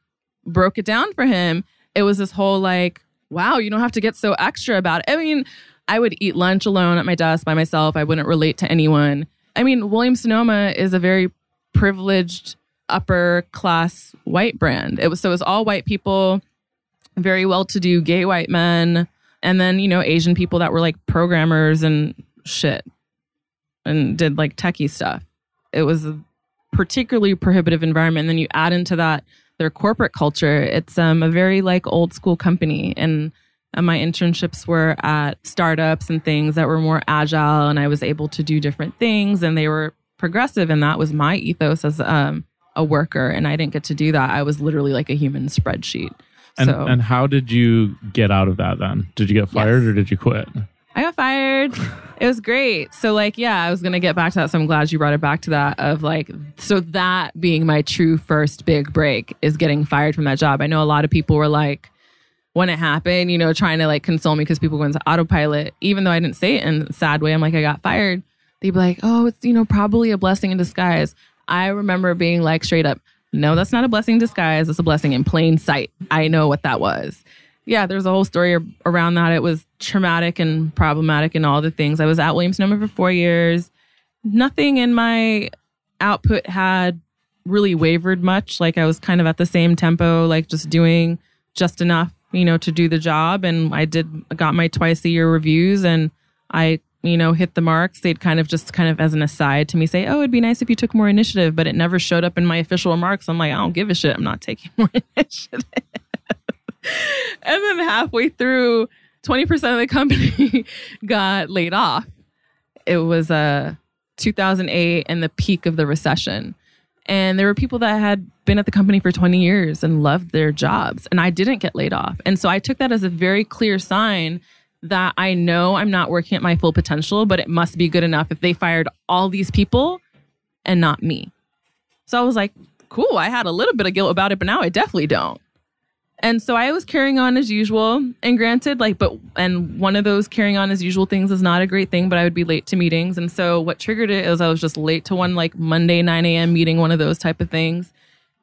broke it down for him. It was this whole like, wow, you don't have to get so extra about it. I mean, I would eat lunch alone at my desk by myself. I wouldn't relate to anyone. I mean, William Sonoma is a very privileged upper class white brand. It was so it was all white people, very well to do gay white men, and then, you know, Asian people that were like programmers and shit and did like techie stuff. It was a particularly prohibitive environment. And then you add into that their corporate culture. It's um, a very like old school company. And my internships were at startups and things that were more agile, and I was able to do different things, and they were progressive. And that was my ethos as um, a worker. And I didn't get to do that. I was literally like a human spreadsheet. And, so and how did you get out of that then? Did you get fired Yes. or did you quit? I got fired. It was great. So like, yeah, I was gonna get back to that. So I'm glad you brought it back to that. Of like, so that being my true first big break is getting fired from that job. I know a lot of people were like, when it happened, you know, trying to like console me because people went into autopilot. Even though I didn't say it in a sad way, I'm like, I got fired. They'd be like, oh, it's, you know, probably a blessing in disguise. I remember being like, straight up, no, that's not a blessing in disguise. It's a blessing in plain sight. I know what that was. Yeah, there's a whole story around that. It was traumatic and problematic and all the things. I was at Williams Sonoma for four years. Nothing in my output had really wavered much. Like I was kind of at the same tempo, like just doing just enough, you know, to do the job. And I did got my twice a year reviews and I, you know, hit the marks. They'd kind of just kind of as an aside to me say, Oh, it'd be nice if you took more initiative, but it never showed up in my official remarks. I'm like, I don't give a shit. I'm not taking more initiative. and then halfway through, 20% of the company got laid off. It was uh 2008 and the peak of the recession. And there were people that had been at the company for 20 years and loved their jobs, and I didn't get laid off. And so I took that as a very clear sign that I know I'm not working at my full potential, but it must be good enough if they fired all these people and not me. So I was like, cool, I had a little bit of guilt about it, but now I definitely don't. And so I was carrying on as usual. And granted, like, but, and one of those carrying on as usual things is not a great thing, but I would be late to meetings. And so what triggered it is I was just late to one like Monday, 9 a.m. meeting, one of those type of things.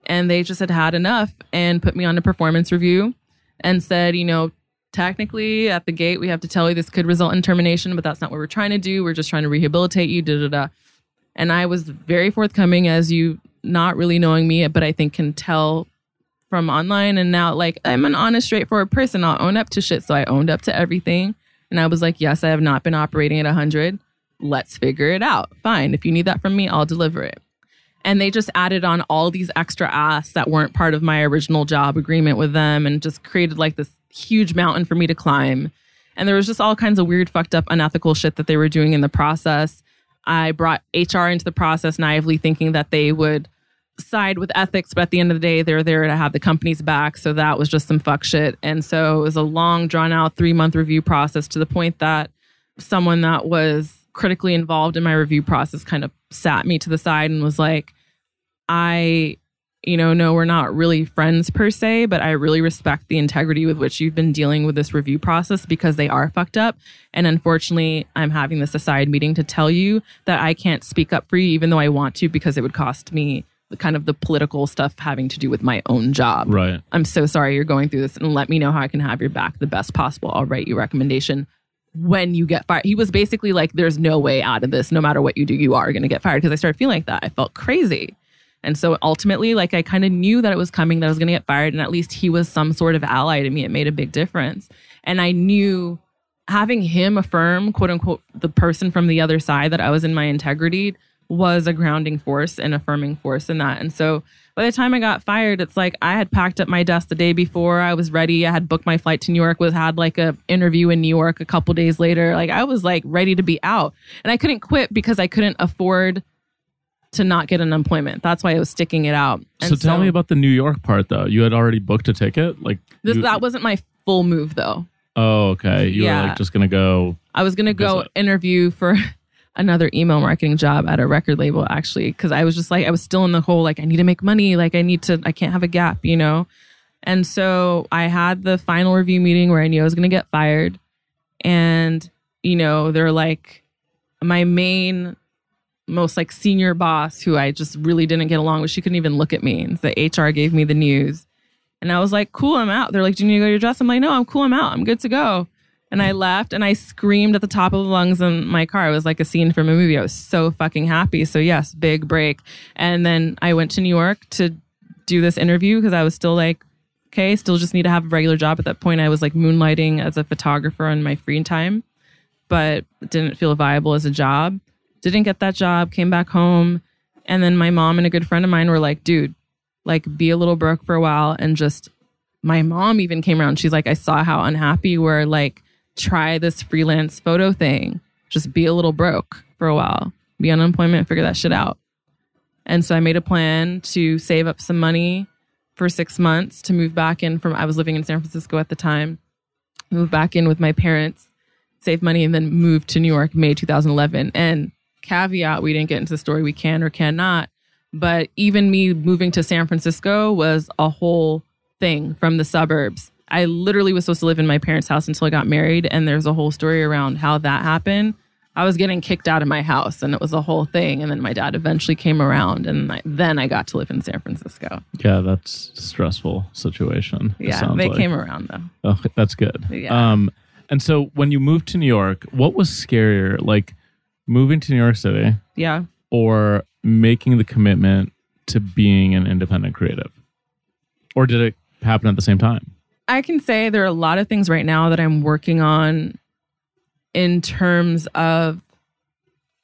And they just had had enough and put me on a performance review and said, you know, technically at the gate, we have to tell you this could result in termination, but that's not what we're trying to do. We're just trying to rehabilitate you, da da da. And I was very forthcoming as you not really knowing me, but I think can tell from online and now like I'm an honest, straightforward person. I'll own up to shit. So I owned up to everything. And I was like, yes, I have not been operating at 100. Let's figure it out. Fine. If you need that from me, I'll deliver it. And they just added on all these extra asks that weren't part of my original job agreement with them and just created like this huge mountain for me to climb. And there was just all kinds of weird, fucked up, unethical shit that they were doing in the process. I brought HR into the process naively thinking that they would side with ethics, but at the end of the day, they're there to have the company's back. So that was just some fuck shit. And so it was a long, drawn out three month review process to the point that someone that was critically involved in my review process kind of sat me to the side and was like, I, you know, no, we're not really friends per se, but I really respect the integrity with which you've been dealing with this review process because they are fucked up. And unfortunately, I'm having this aside meeting to tell you that I can't speak up for you, even though I want to, because it would cost me the kind of the political stuff having to do with my own job. Right. I'm so sorry you're going through this and let me know how I can have your back the best possible. I'll write you a recommendation when you get fired. He was basically like, there's no way out of this. No matter what you do, you are going to get fired. Because I started feeling like that. I felt crazy. And so ultimately, like, I kind of knew that it was coming, that I was going to get fired. And at least he was some sort of ally to me. It made a big difference. And I knew having him affirm, quote unquote, the person from the other side that I was in my integrity was a grounding force and affirming force in that. And so by the time I got fired, it's like I had packed up my desk the day before. I was ready. I had booked my flight to New York, was had like a interview in New York a couple days later. Like I was like ready to be out. And I couldn't quit because I couldn't afford to not get an unemployment. That's why I was sticking it out. And so tell so, me about the New York part though. You had already booked a ticket? Like this, you, that wasn't my full move though. Oh, okay. You yeah. were like just gonna go. I was gonna go interview for another email marketing job at a record label actually because I was just like I was still in the whole like I need to make money like I need to I can't have a gap you know? And so I had the final review meeting where I knew I was going to get fired. And you know they're like my main most like senior boss who I just really didn't get along with she couldn't even look at me. And the HR gave me the news. And I was like cool I'm out. They're like do you need to go to your dress? I'm like no I'm cool I'm out. I'm good to go and I left and I screamed at the top of the lungs in my car. It was like a scene from a movie. I was so fucking happy. So, yes, big break. And then I went to New York to do this interview because I was still like, okay, still just need to have a regular job. At that point, I was like moonlighting as a photographer in my free time, but didn't feel viable as a job. Didn't get that job, came back home. And then my mom and a good friend of mine were like, dude, like be a little broke for a while and just my mom even came around. She's like, I saw how unhappy you were. Like, try this freelance photo thing. Just be a little broke for a while, be unemployment, figure that shit out. And so I made a plan to save up some money for six months to move back in from, I was living in San Francisco at the time, move back in with my parents, save money, and then move to New York May 2011. And caveat, we didn't get into the story, we can or cannot. But even me moving to San Francisco was a whole thing from the suburbs I literally was supposed to live in my parents' house until I got married. And there's a whole story around how that happened. I was getting kicked out of my house and it was a whole thing. And then my dad eventually came around and I, then I got to live in San Francisco. Yeah, that's a stressful situation. Yeah, they like. came around though. Oh, that's good. Yeah. Um, and so when you moved to New York, what was scarier, like moving to New York City Yeah. or making the commitment to being an independent creative? Or did it happen at the same time? I can say there are a lot of things right now that I'm working on in terms of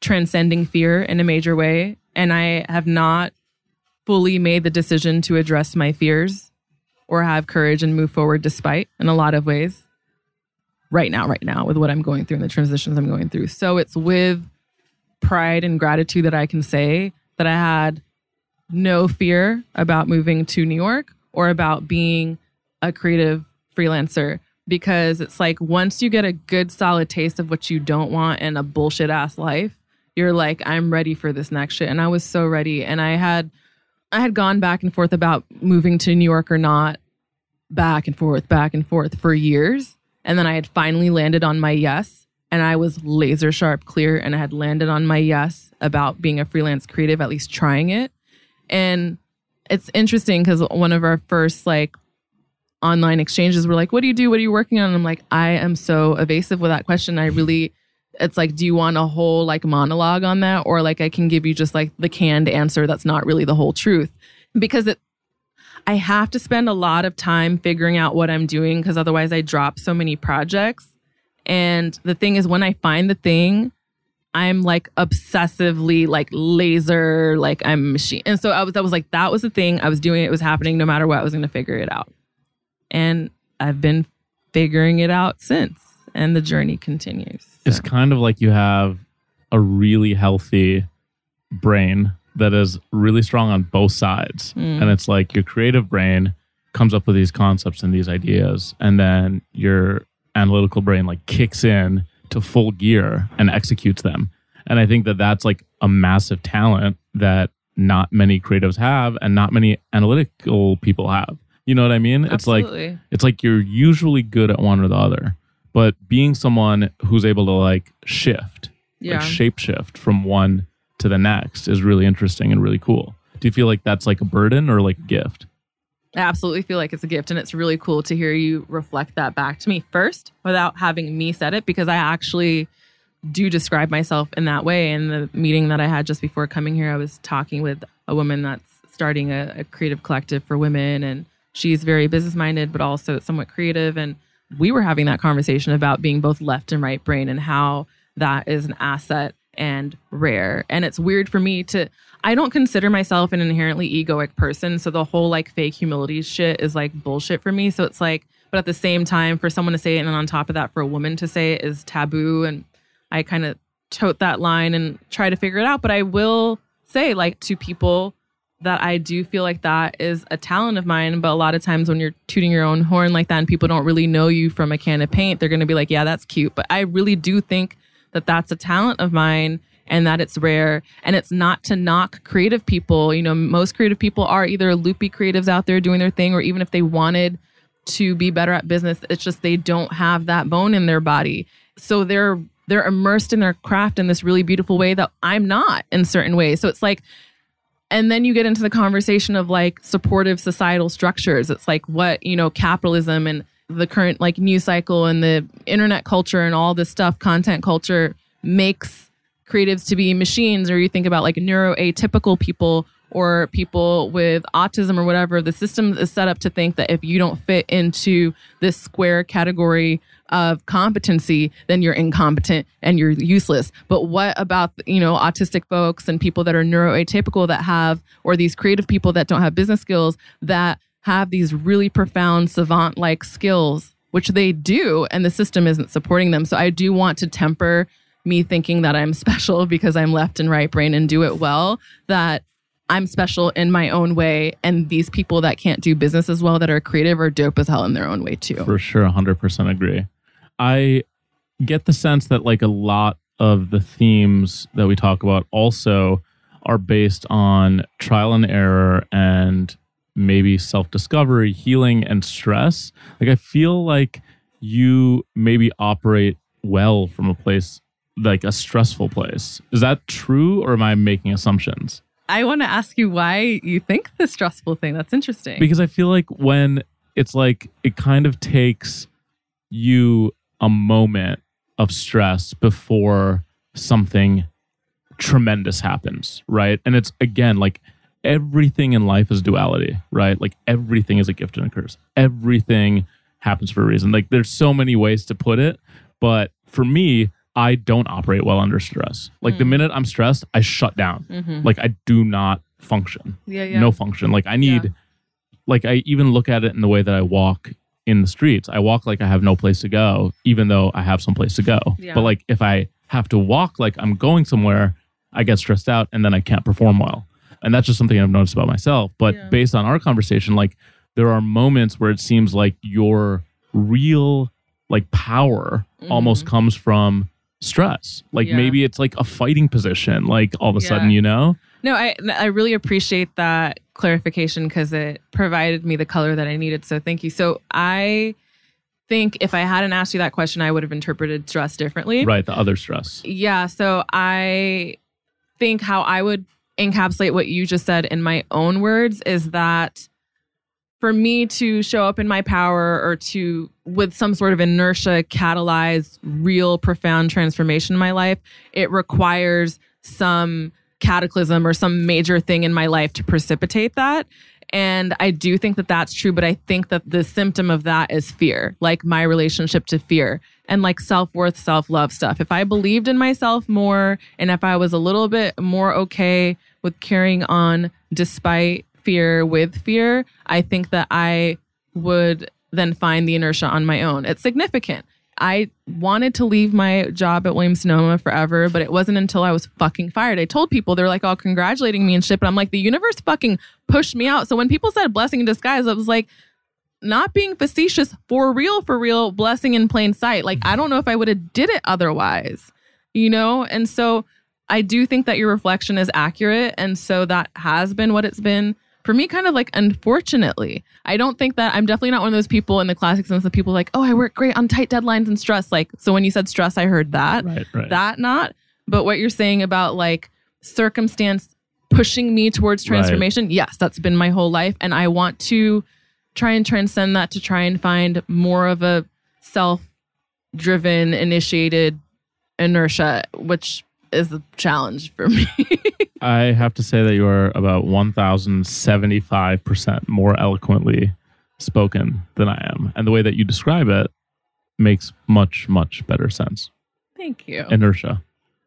transcending fear in a major way. And I have not fully made the decision to address my fears or have courage and move forward despite in a lot of ways right now, right now, with what I'm going through and the transitions I'm going through. So it's with pride and gratitude that I can say that I had no fear about moving to New York or about being a creative freelancer because it's like once you get a good solid taste of what you don't want in a bullshit ass life, you're like, I'm ready for this next shit. And I was so ready. And I had I had gone back and forth about moving to New York or not, back and forth, back and forth for years. And then I had finally landed on my yes. And I was laser sharp clear and I had landed on my yes about being a freelance creative, at least trying it. And it's interesting because one of our first like online exchanges were like, What do you do? What are you working on? And I'm like, I am so evasive with that question. I really it's like, do you want a whole like monologue on that? Or like I can give you just like the canned answer that's not really the whole truth. Because it I have to spend a lot of time figuring out what I'm doing because otherwise I drop so many projects. And the thing is when I find the thing, I'm like obsessively like laser, like I'm machine. And so I was I was like, that was the thing. I was doing it, was happening no matter what, I was gonna figure it out. And I've been figuring it out since. And the journey continues. It's kind of like you have a really healthy brain that is really strong on both sides. Mm. And it's like your creative brain comes up with these concepts and these ideas, and then your analytical brain like kicks in to full gear and executes them. And I think that that's like a massive talent that not many creatives have and not many analytical people have. You know what I mean? It's like it's like you're usually good at one or the other but being someone who's able to like shift yeah. like shape shift from one to the next is really interesting and really cool do you feel like that's like a burden or like a gift I absolutely feel like it's a gift and it's really cool to hear you reflect that back to me first without having me said it because I actually do describe myself in that way. In the meeting that I had just before coming here, I was talking with a woman that's starting a, a creative collective for women and she's very business minded but also somewhat creative and we were having that conversation about being both left and right brain and how that is an asset and rare. And it's weird for me to, I don't consider myself an inherently egoic person. So the whole like fake humility shit is like bullshit for me. So it's like, but at the same time, for someone to say it and then on top of that, for a woman to say it is taboo. And I kind of tote that line and try to figure it out. But I will say, like, to people, that I do feel like that is a talent of mine. But a lot of times when you're tooting your own horn like that and people don't really know you from a can of paint, they're going to be like, yeah, that's cute. But I really do think that that's a talent of mine and that it's rare. And it's not to knock creative people. You know, most creative people are either loopy creatives out there doing their thing, or even if they wanted to be better at business, it's just they don't have that bone in their body. So they're they're immersed in their craft in this really beautiful way that I'm not in certain ways. So it's like and then you get into the conversation of like supportive societal structures. It's like what you know capitalism and the current like news cycle and the internet culture and all this stuff content culture makes creatives to be machines. Or you think about like neuroatypical people or people with autism or whatever the system is set up to think that if you don't fit into this square category of competency then you're incompetent and you're useless. But what about you know autistic folks and people that are neuroatypical that have or these creative people that don't have business skills that have these really profound savant like skills which they do and the system isn't supporting them. So i do want to temper me thinking that i'm special because i'm left and right brain and do it well that I'm special in my own way, and these people that can't do business as well that are creative are dope as hell in their own way too. For sure, 100% agree. I get the sense that like a lot of the themes that we talk about also are based on trial and error and maybe self discovery, healing, and stress. Like, I feel like you maybe operate well from a place like a stressful place. Is that true or am I making assumptions? I want to ask you why you think the stressful thing. That's interesting. Because I feel like when it's like it kind of takes you a moment of stress before something tremendous happens, right? And it's again like everything in life is duality, right? Like everything is a gift and a curse. Everything happens for a reason. Like there's so many ways to put it, but for me, I don't operate well under stress. Like the Mm. minute I'm stressed, I shut down. Mhm. Like I do not function. yeah, yeah. No function. Like I need Yeah. like I even look at it in the way that I walk in the streets. I walk like I have no place to go, even though I have some place to go. Yeah. But like if I have to walk like I'm going somewhere, I get stressed out and then I can't perform well. And that's just something I've noticed about myself. But Yeah. based on our conversation, like there are moments where it seems like your real like power almost comes from stress. Like. Yeah. maybe it's like a fighting position, like all of a Yeah. sudden, you know? No, I I really appreciate that clarification because it provided me the color that I needed. So thank you. So I think if I hadn't asked you that question, I would have interpreted stress differently. Right. The other stress. Yeah. So I think how I would encapsulate what you just said in my own words is that for me to show up in my power or to, with some sort of inertia, catalyze real profound transformation in my life, it requires some cataclysm or some major thing in my life to precipitate that. And I do think that that's true, but I think that the symptom of that is fear, like my relationship to fear and like self worth, self love stuff. If I believed in myself more and if I was a little bit more okay with carrying on despite fear with fear, I think that I would then find the inertia on my own. It's significant. I wanted to leave my job at Williams Sonoma forever, but it wasn't until I was fucking fired. I told people they're like all congratulating me and shit, but I'm like, the universe fucking pushed me out. So when people said blessing in disguise, I was like, not being facetious, for real, for real, blessing in plain sight. Like I don't know if I would have did it otherwise, you know? And so I do think that your reflection is accurate. And so that has been what it's been for me, kind of like unfortunately. I don't think that I'm definitely not one of those people in the classic sense of people like, oh, I work great on tight deadlines and stress. Like, so when you said stress, I heard that. Right. Right. That not. But what you're saying about like circumstance pushing me towards Right. transformation, yes, that's been my whole life. And I want to try and transcend that to try and find more of a self driven, initiated inertia, which is a challenge for me. I have to say that you are about 1075% more eloquently spoken than I am. And the way that you describe it makes much, much better sense. Thank you. Inertia.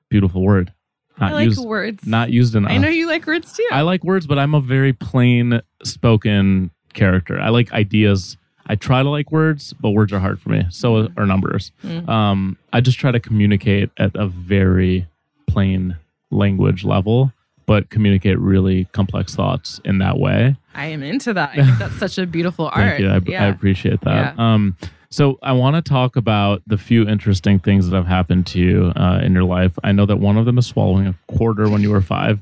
Beautiful word. Not I like used words. not used enough. I know you like words too. I like words, but I'm a very plain spoken character. I like ideas. I try to like words, but words are hard for me. So are numbers. Mhm. Um, I just try to communicate at a very plain language level, but communicate really complex thoughts in that way. I am into that. I think that's such a beautiful art. Thank you. I, yeah. I appreciate that. Yeah. Um, so I want to talk about the few interesting things that have happened to you uh, in your life. I know that one of them is swallowing a quarter when you were five.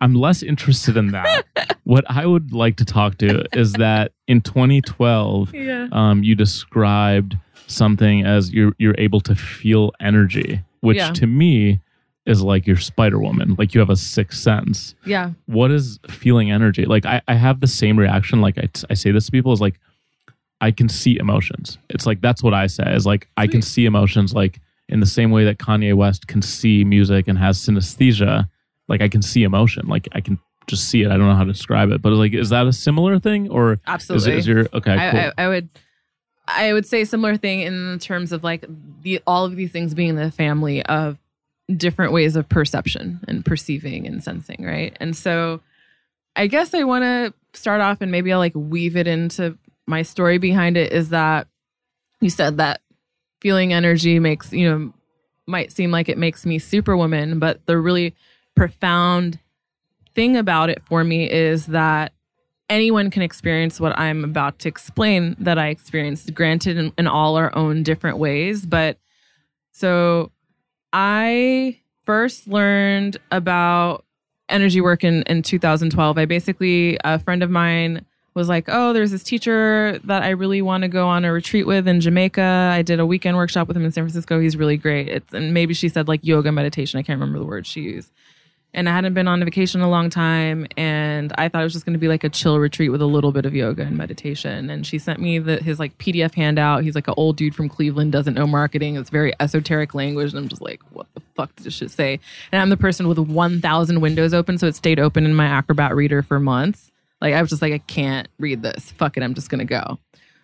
I'm less interested in that. what I would like to talk to is that in 2012, yeah. um, you described something as you're you're able to feel energy, which Yeah. to me is like you're Spider Woman, like you have a sixth sense Yeah. what is feeling energy like i, I have the same reaction like I, I say this to people is like i can see emotions it's like that's what i say is like i can see emotions like in the same way that kanye west can see music and has synesthesia like i can see emotion like i can just see it i don't know how to describe it but like is that a similar thing or is, Absolutely. it, is your okay I, cool. I, I would I would say similar thing in terms of like the all of these things being the family of different ways of perception and perceiving and sensing, right? And so I guess I want to start off and maybe I'll like weave it into my story behind it is that you said that feeling energy makes, you know, might seem like it makes me superwoman, but the really profound thing about it for me is that anyone can experience what I'm about to explain that I experienced, granted in, in all our own different ways. But so I first learned about energy work in, in 2012. I basically, a friend of mine was like, oh, there's this teacher that I really want to go on a retreat with in Jamaica. I did a weekend workshop with him in San Francisco. He's really great. It's, and maybe she said like yoga meditation. I can't remember the word she used. And I hadn't been on a vacation in a long time. And I thought it was just going to be like a chill retreat with a little bit of yoga and meditation. And she sent me the, his like PDF handout. He's like an old dude from Cleveland, doesn't know marketing. It's very esoteric language. And I'm just like, what the fuck does this shit say? And I'm the person with 1,000 windows open. So it stayed open in my Acrobat reader for months. Like I was just like, I can't read this. Fuck it, I'm just gonna go.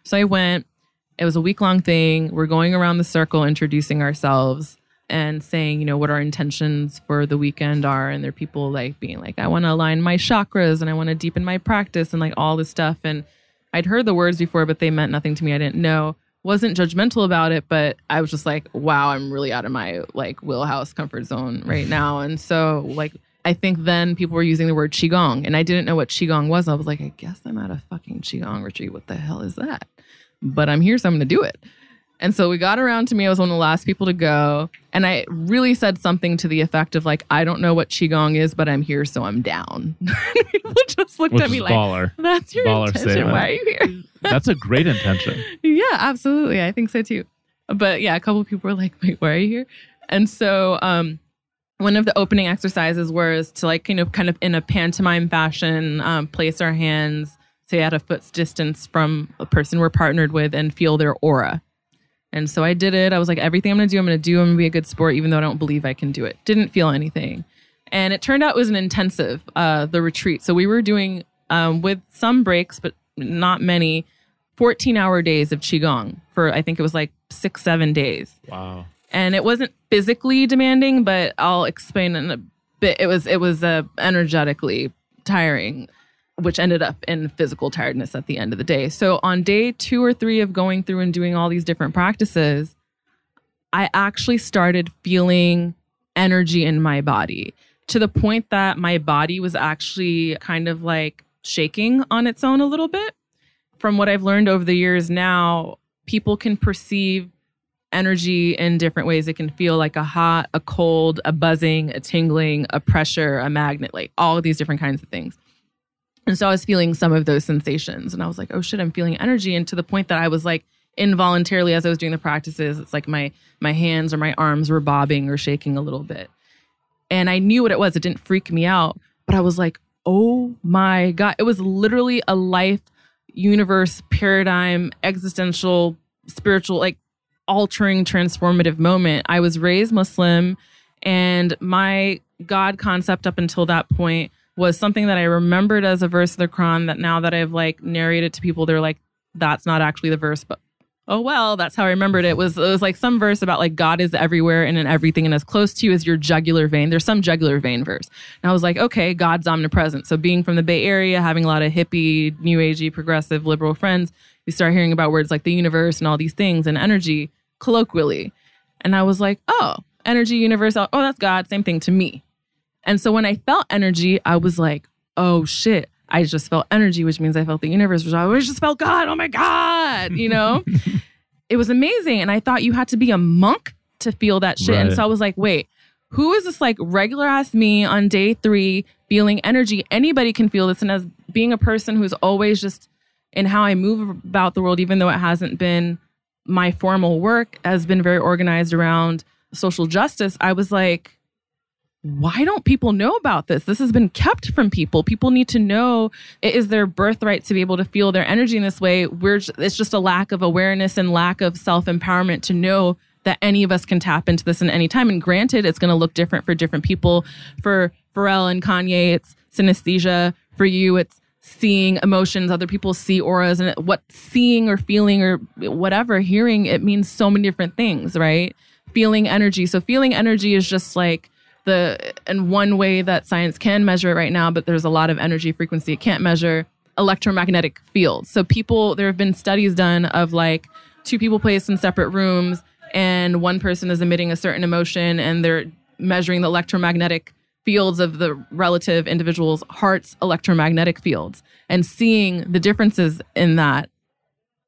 So I went. It was a week long thing. We're going around the circle introducing ourselves and saying, you know, what our intentions for the weekend are. And there are people like being like, I want to align my chakras and I want to deepen my practice and like all this stuff. And I'd heard the words before, but they meant nothing to me. I didn't know. Wasn't judgmental about it, but I was just like, wow, I'm really out of my like wheelhouse comfort zone right now. And so like I think then people were using the word qigong, and I didn't know what qigong was. I was like, I guess I'm at a fucking qigong retreat. What the hell is that? But I'm here, so I'm to do it. And so we got around to me. I was one of the last people to go, and I really said something to the effect of like, I don't know what qigong is, but I'm here, so I'm down. people just looked Which at me like, baller. "That's your Baller intention. statement. Why are you here?" That's a great intention. yeah, absolutely. I think so too. But yeah, a couple of people were like, wait, why are you here? And so um one of the opening exercises was to like you know kind of in a pantomime fashion um, place our hands say at a foot's distance from a person we're partnered with and feel their aura and so i did it. I was like everything i'm gonna do i'm gonna do i'm gonna be a good sport even though i don't believe i can do it. Didn't feel anything. And it turned out it was an intensive uh, the retreat. So we were doing um, with some breaks but not many 14 hour days of qigong for i think it was like six seven days. Wow. and it wasn't physically demanding but i'll explain in a bit. It was it was uh, energetically tiring which ended up in physical tiredness at the end of the day so on day two or three of going through and doing all these different practices i actually started feeling energy in my body to the point that my body was actually kind of like shaking on its own a little bit from what i've learned over the years now people can perceive energy in different ways. It can feel like a hot, a cold, a buzzing, a tingling, a pressure, a magnet, like all these different kinds of things. And so I was feeling some of those sensations and I was like, oh shit, I'm feeling energy. And to the point that I was like involuntarily as I was doing the practices, it's like my my hands or my arms were bobbing or shaking a little bit. And I knew what it was. It didn't freak me out, but I was like, oh my God. It was literally a life, universe, paradigm, existential, spiritual, like altering transformative moment. I was raised Muslim and my God concept up until that point was something that I remembered as a verse of the Quran that now that I've like narrated to people, they're like, that's not actually the verse, but oh well, that's how I remembered it. it was it was like some verse about like God is everywhere and in everything and as close to you as your jugular vein. There's some jugular vein verse. And I was like, okay, God's omnipresent. So being from the Bay Area, having a lot of hippie, new agey, progressive, liberal friends, you start hearing about words like the universe and all these things and energy colloquially. And I was like, oh, energy, universe, oh, that's God, same thing to me. And so when I felt energy, I was like, oh shit, I just felt energy, which means I felt the universe, which I always just felt God. Oh my God, you know? it was amazing. And I thought you had to be a monk to feel that shit. And so I was like, wait, who is this like regular ass me on day three feeling energy? Anybody can feel this. And as being a person who's always just in how I move about the world, even though it hasn't been my formal work, has been very organized around social justice, I was like, why don't people know about this? This has been kept from people. People need to know it is their birthright to be able to feel their energy in this way. We're it's just a lack of awareness and lack of self empowerment to know that any of us can tap into this in any time. And granted, it's going to look different for different people. For Pharrell and Kanye, it's synesthesia. For you, it's seeing emotions. Other people see auras, and what seeing or feeling or whatever hearing it means so many different things, right? Feeling energy. So feeling energy is just like the and one way that science can measure it right now, but there's a lot of energy frequency it can't measure electromagnetic fields. So people there have been studies done of like two people placed in separate rooms and one person is emitting a certain emotion and they're measuring the electromagnetic fields of the relative individual's heart's electromagnetic fields and seeing the differences in that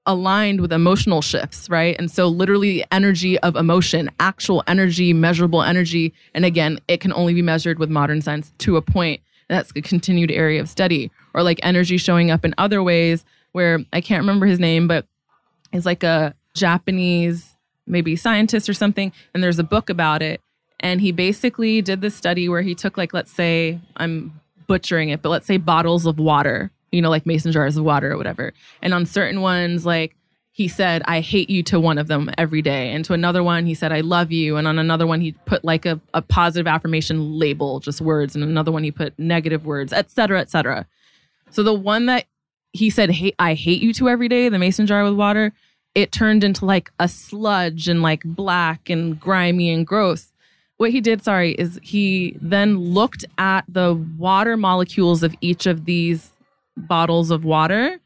aligned with emotional shifts, right? And so, literally, energy of emotion, actual energy, measurable energy. And again, it can only be measured with modern science to a point. that's a continued area of study. Or like energy showing up in other ways where I can't remember his name, but he's like a Japanese maybe scientist or something, and there's a book about it. And he basically did this study where he took like let's say I'm butchering it, but let's say bottles of water, you know, like mason jars of water or whatever. And on certain ones, like he said, I hate you to one of them every day. And to another one, he said, I love you. And on another one, he put like a, a positive affirmation label, just words. And another one, he put negative words, et cetera, et cetera. So the one that he said, hey, I hate you to every day, the mason jar with water, it turned into like a sludge and like black and grimy and gross. What he did, sorry, is he then looked at the water molecules of each of these bottles of water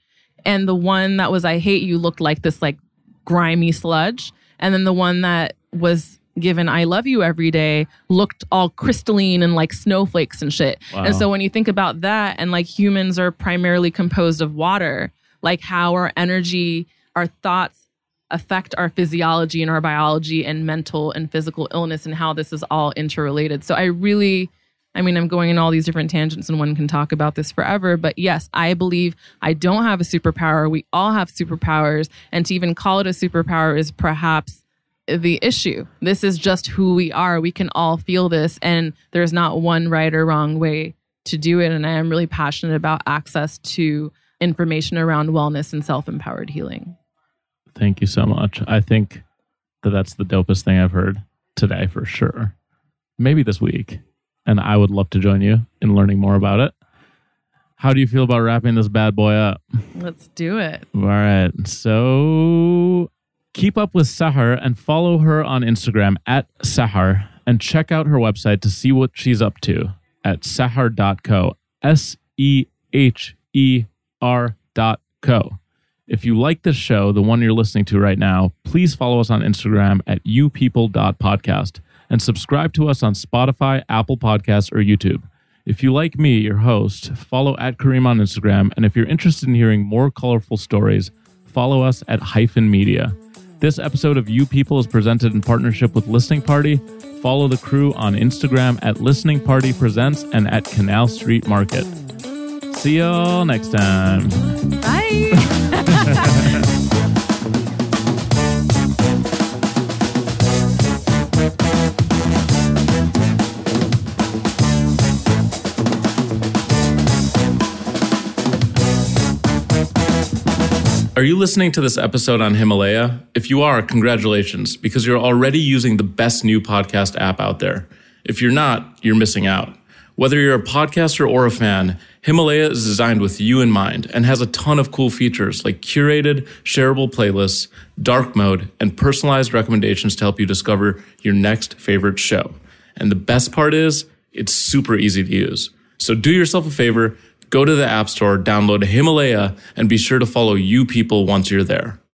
and the one that was I hate you looked like this like grimy sludge and then the one that was given I love you every day looked all crystalline and like snowflakes and shit. Wow. And so when you think about that and like humans are primarily composed of water, like how our energy, our thoughts affect our physiology and our biology and mental and physical illness and how this is all interrelated. So I really I mean, I'm going in all these different tangents and one can talk about this forever. But yes, I believe I don't have a superpower. We all have superpowers. And to even call it a superpower is perhaps the issue. This is just who we are. We can all feel this. And there's not one right or wrong way to do it. And I am really passionate about access to information around wellness and self empowered healing. Thank you so much. I think that that's the dopest thing I've heard today for sure. Maybe this week and I would love to join you in learning more about it. How do you feel about wrapping this bad boy up? Let's do it. All right. So keep up with Seher and follow her on Instagram at Seher and check out her website to see what she's up to at seher.co. S E H E R dot co. If you like this show, the one you're listening to right now, please follow us on Instagram at youpeople.podcast and subscribe to us on Spotify, Apple Podcasts, or YouTube. If you like me, your host, follow at Kareem on Instagram. And if you're interested in hearing more colorful stories, follow us at Hyphen Media. This episode of You People is presented in partnership with Listening Party. Follow the crew on Instagram at Listening Party Presents and at Canal Street Market. See y'all next time. Bye. Are you listening to this episode on Himalaya? If you are, congratulations, because you're already using the best new podcast app out there. If you're not, you're missing out. Whether you're a podcaster or a fan, Himalaya is designed with you in mind and has a ton of cool features like curated, shareable playlists, dark mode, and personalized recommendations to help you discover your next favorite show. And the best part is, it's super easy to use. So do yourself a favor, go to the App Store, download Himalaya, and be sure to follow you people once you're there.